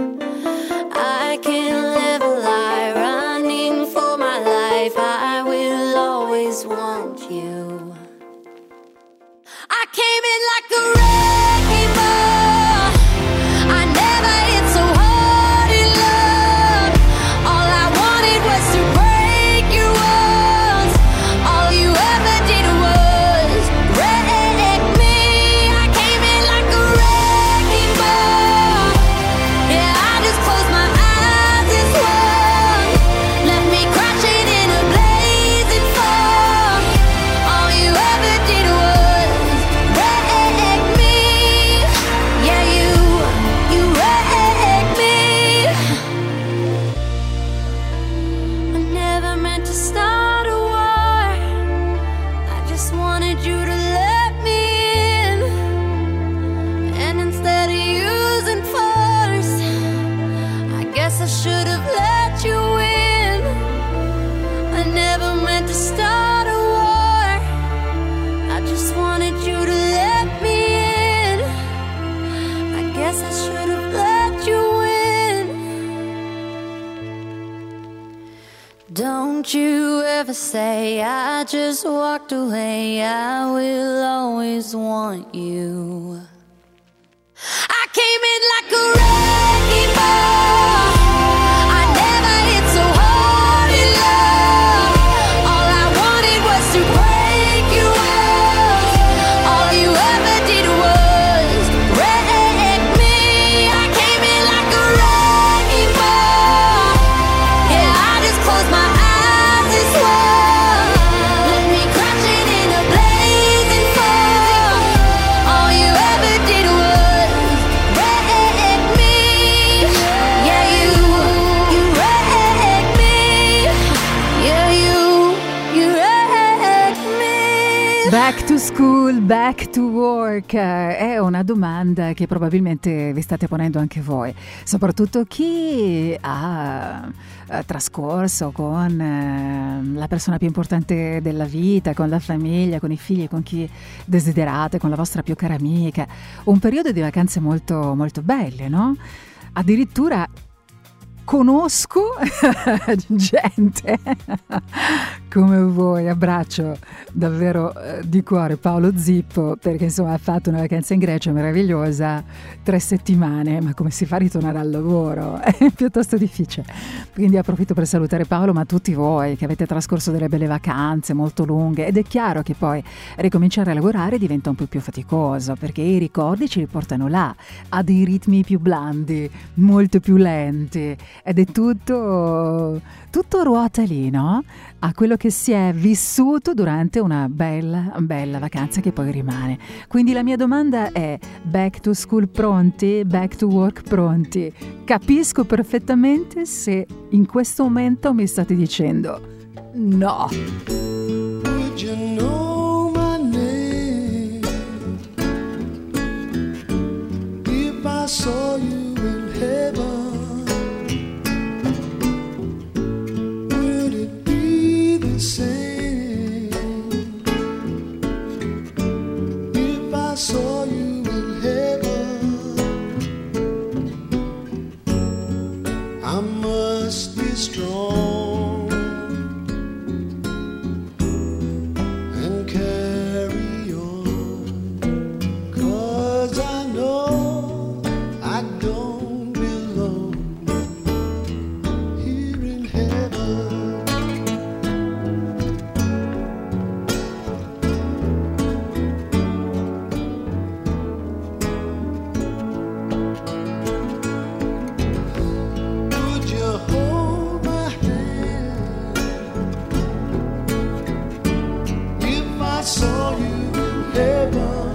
I can live a lie running for my life. I will always want you. I came in like a wrecking back to work è una domanda che probabilmente vi state ponendo anche voi, soprattutto chi ha eh, trascorso con eh, la persona più importante della vita, con la famiglia, con i figli, con chi desiderate, con la vostra più cara amica, un periodo di vacanze molto, molto belle, no? Addirittura conosco gente come voi. Abbraccio davvero eh, di cuore Paolo Zippo perché insomma ha fatto una vacanza in Grecia meravigliosa, tre settimane, ma come si fa a ritornare al lavoro? È piuttosto difficile. Quindi approfitto per salutare Paolo, ma tutti voi che avete trascorso delle belle vacanze molto lunghe ed è chiaro che poi ricominciare a lavorare diventa un po' più faticoso perché i ricordi ci riportano là, a dei ritmi più blandi, molto più lenti ed è tutto, tutto ruota lì, no? A quello che si è vissuto durante una bella, bella vacanza che poi rimane. Quindi la mia domanda è: back to school pronti? Back to work pronti? Capisco perfettamente se in questo momento mi state dicendo no. Would you know I saw you in heaven? same if I saw you. heaven.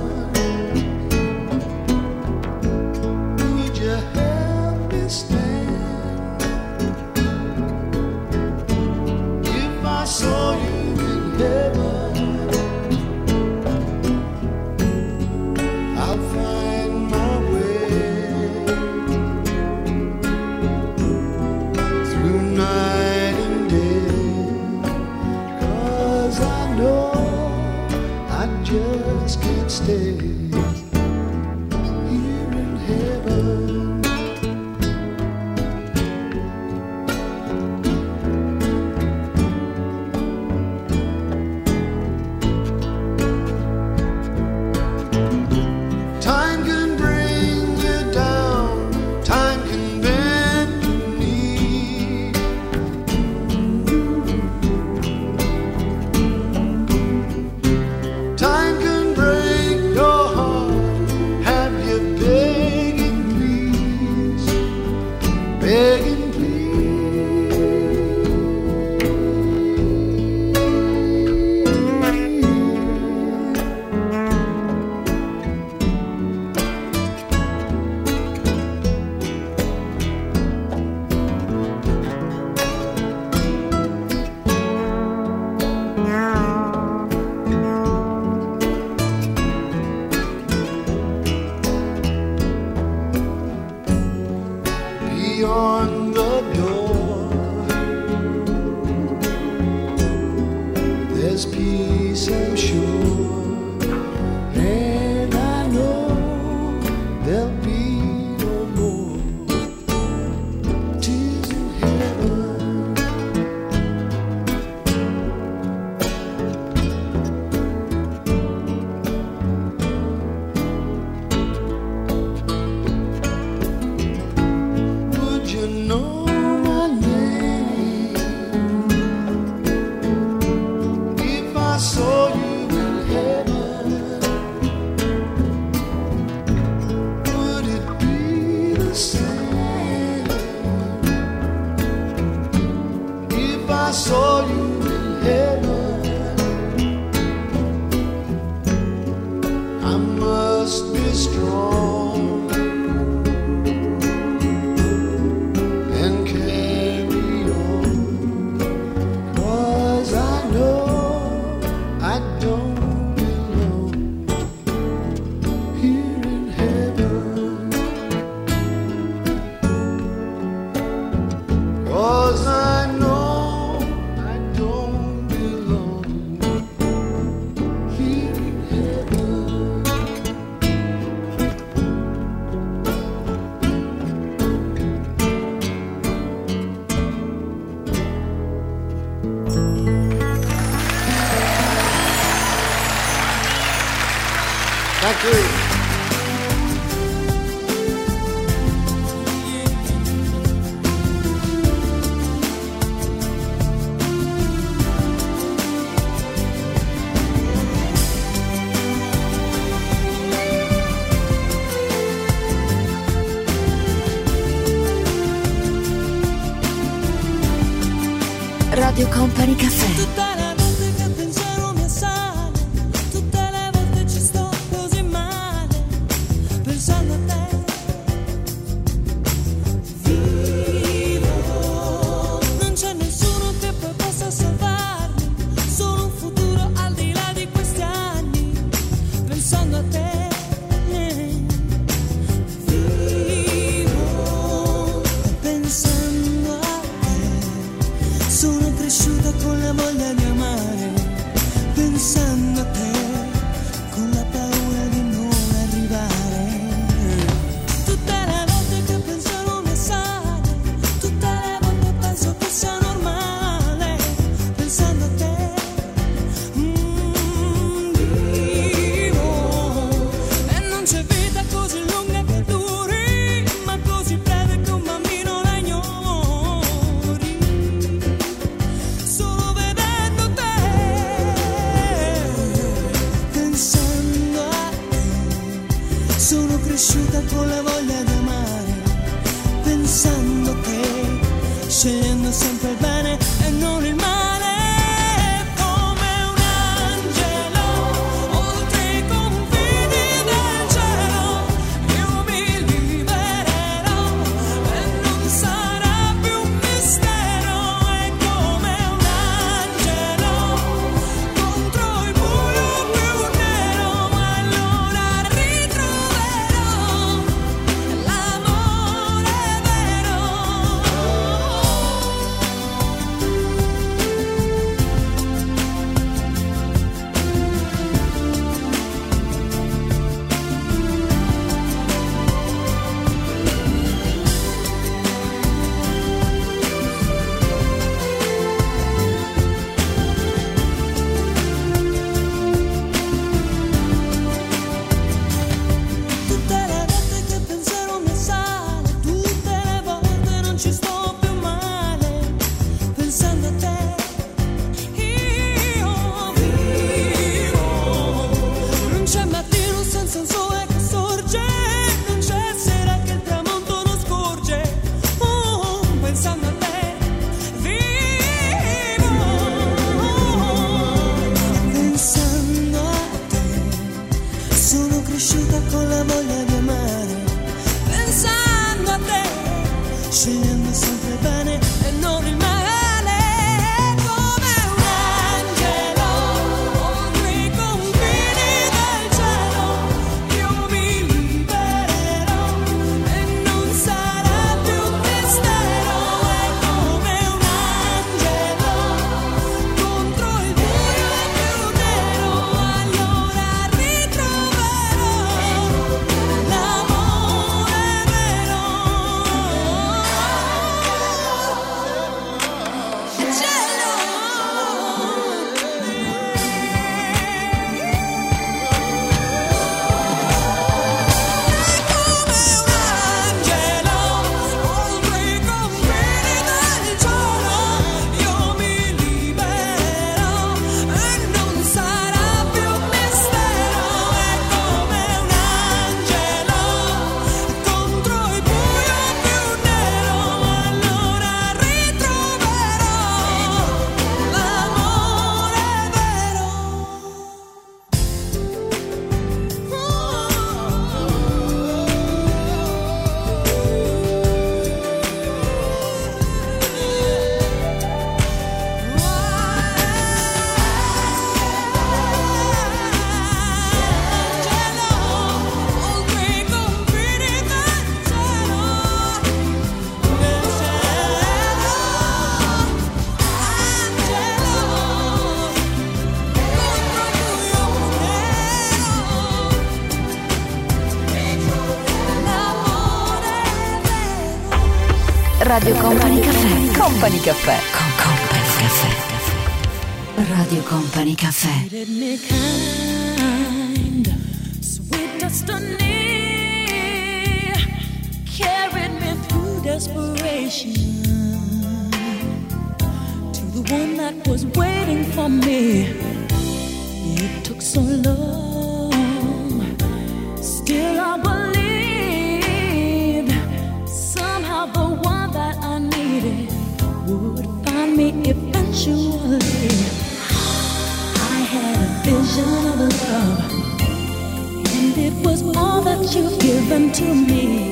your company cafe. Radio Company Caffè. Company Caffè. Con Company Caffè. Radio Company Caffè. Sweet destiny carried me through desperation to the one that was waiting for me. It took so long. of love, and it was all that you've given to me.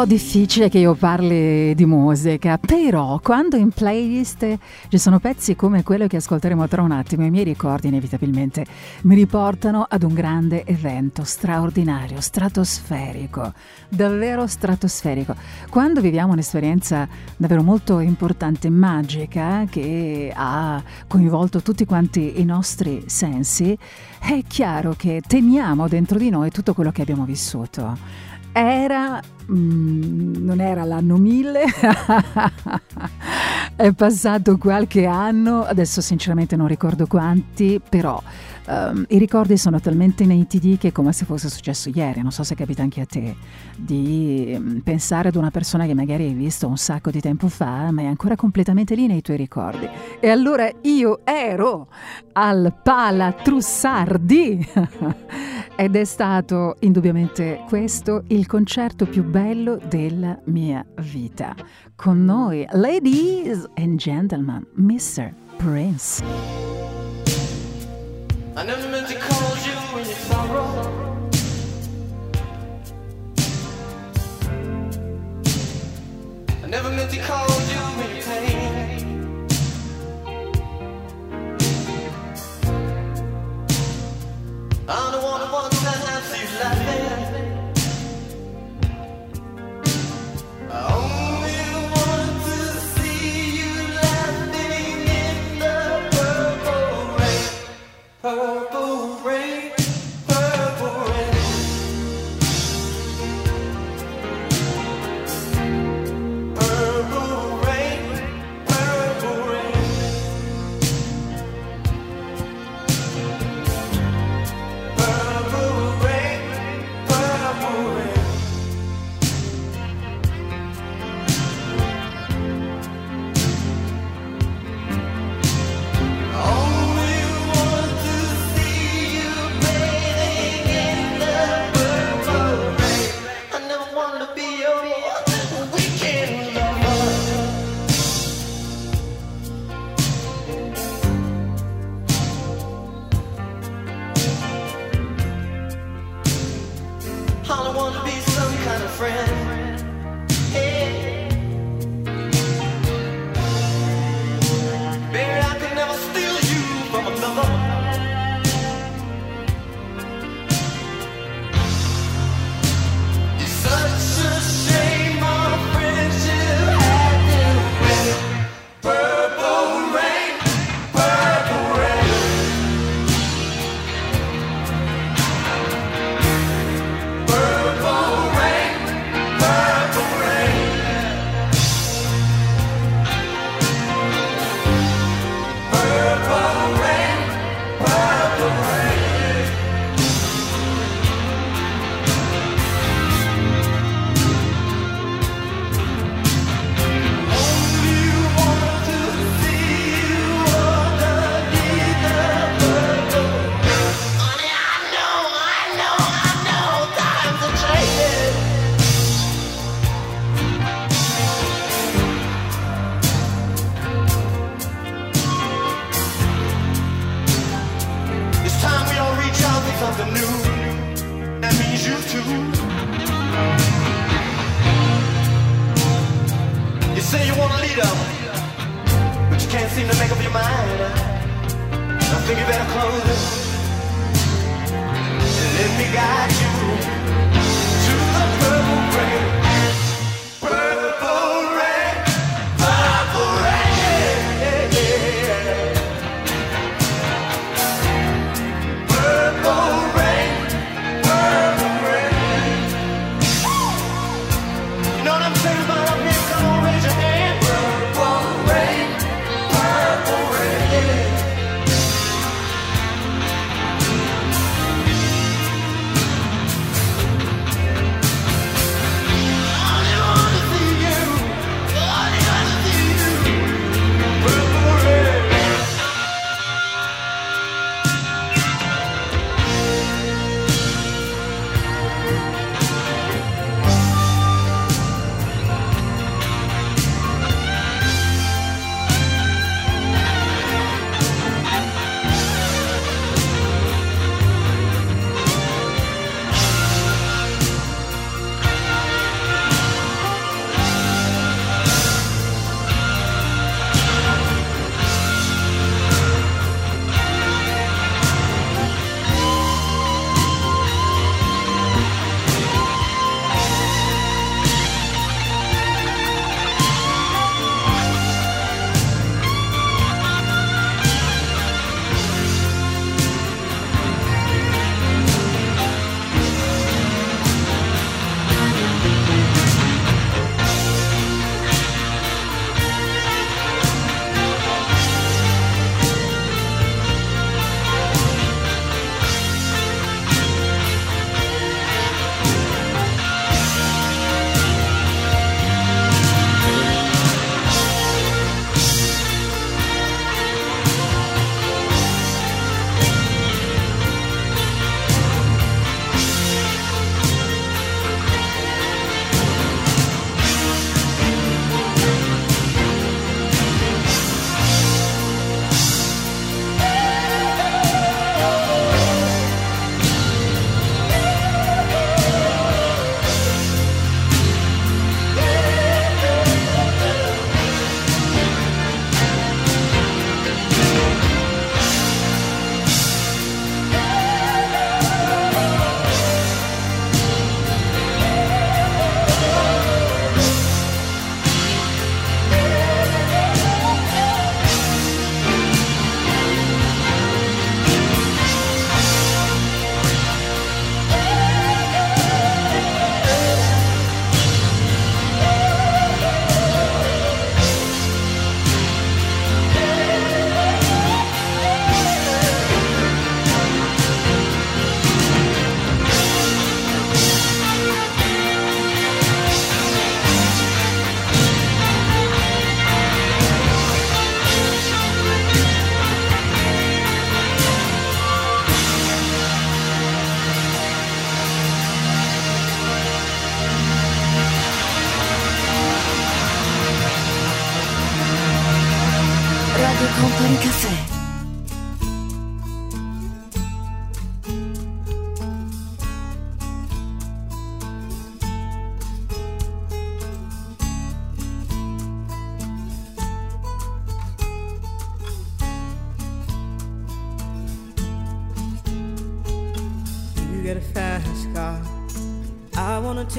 Po' difficile che io parli di musica, però quando in playlist ci sono pezzi come quello che ascolteremo tra un attimo, i miei ricordi inevitabilmente mi riportano ad un grande evento straordinario, stratosferico, davvero stratosferico. Quando viviamo un'esperienza davvero molto importante, magica, che ha coinvolto tutti quanti i nostri sensi, è chiaro che teniamo dentro di noi tutto quello che abbiamo vissuto. Era, mm, non era l'anno 1000, è passato qualche anno, adesso sinceramente non ricordo quanti, però ehm, i ricordi sono talmente nitidi che è come se fosse successo ieri, non so se capita anche a te, di mm, pensare ad una persona che magari hai visto un sacco di tempo fa, ma è ancora completamente lì nei tuoi ricordi. E allora io ero al Pala Trussardi ed è stato indubbiamente questo il concerto più bello della mia vita. Con noi, ladies and gentlemen, Mr. Prince. I never meant to cause you any sorrow. I never meant to cause you any pain. I'm the one who wants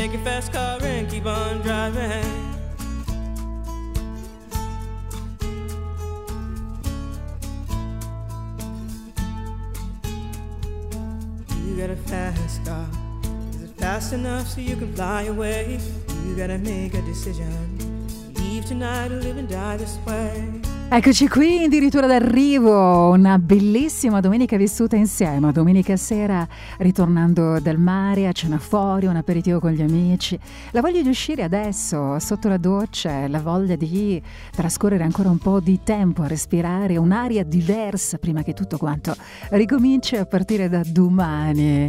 Take your fast car and keep on driving. You got a fast car. Is it fast enough so you can fly away? You gotta make a decision. Leave tonight or live and die this way. Eccoci qui addirittura d'arrivo, una bellissima domenica vissuta insieme, domenica sera ritornando dal mare a cena fuori, un aperitivo con gli amici, la voglia di uscire adesso sotto la doccia, la voglia di trascorrere ancora un po' di tempo a respirare un'aria diversa prima che tutto quanto ricominci a partire da domani.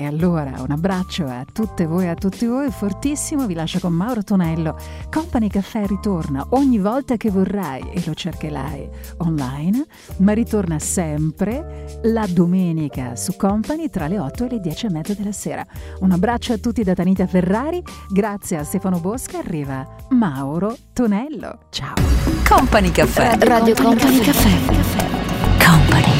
E allora un abbraccio a tutte voi e a tutti voi, fortissimo, vi lascio con Mauro Tonello. Company Caffè ritorna ogni volta che vorrai e lo cercherai online, ma ritorna sempre la domenica su Company tra le 8 e le 10 e mezza della sera. Un abbraccio a tutti da Tanita Ferrari, grazie a Stefano Bosca, arriva Mauro Tonello. Ciao. Company Caffè. Radio Company Caffè. Company.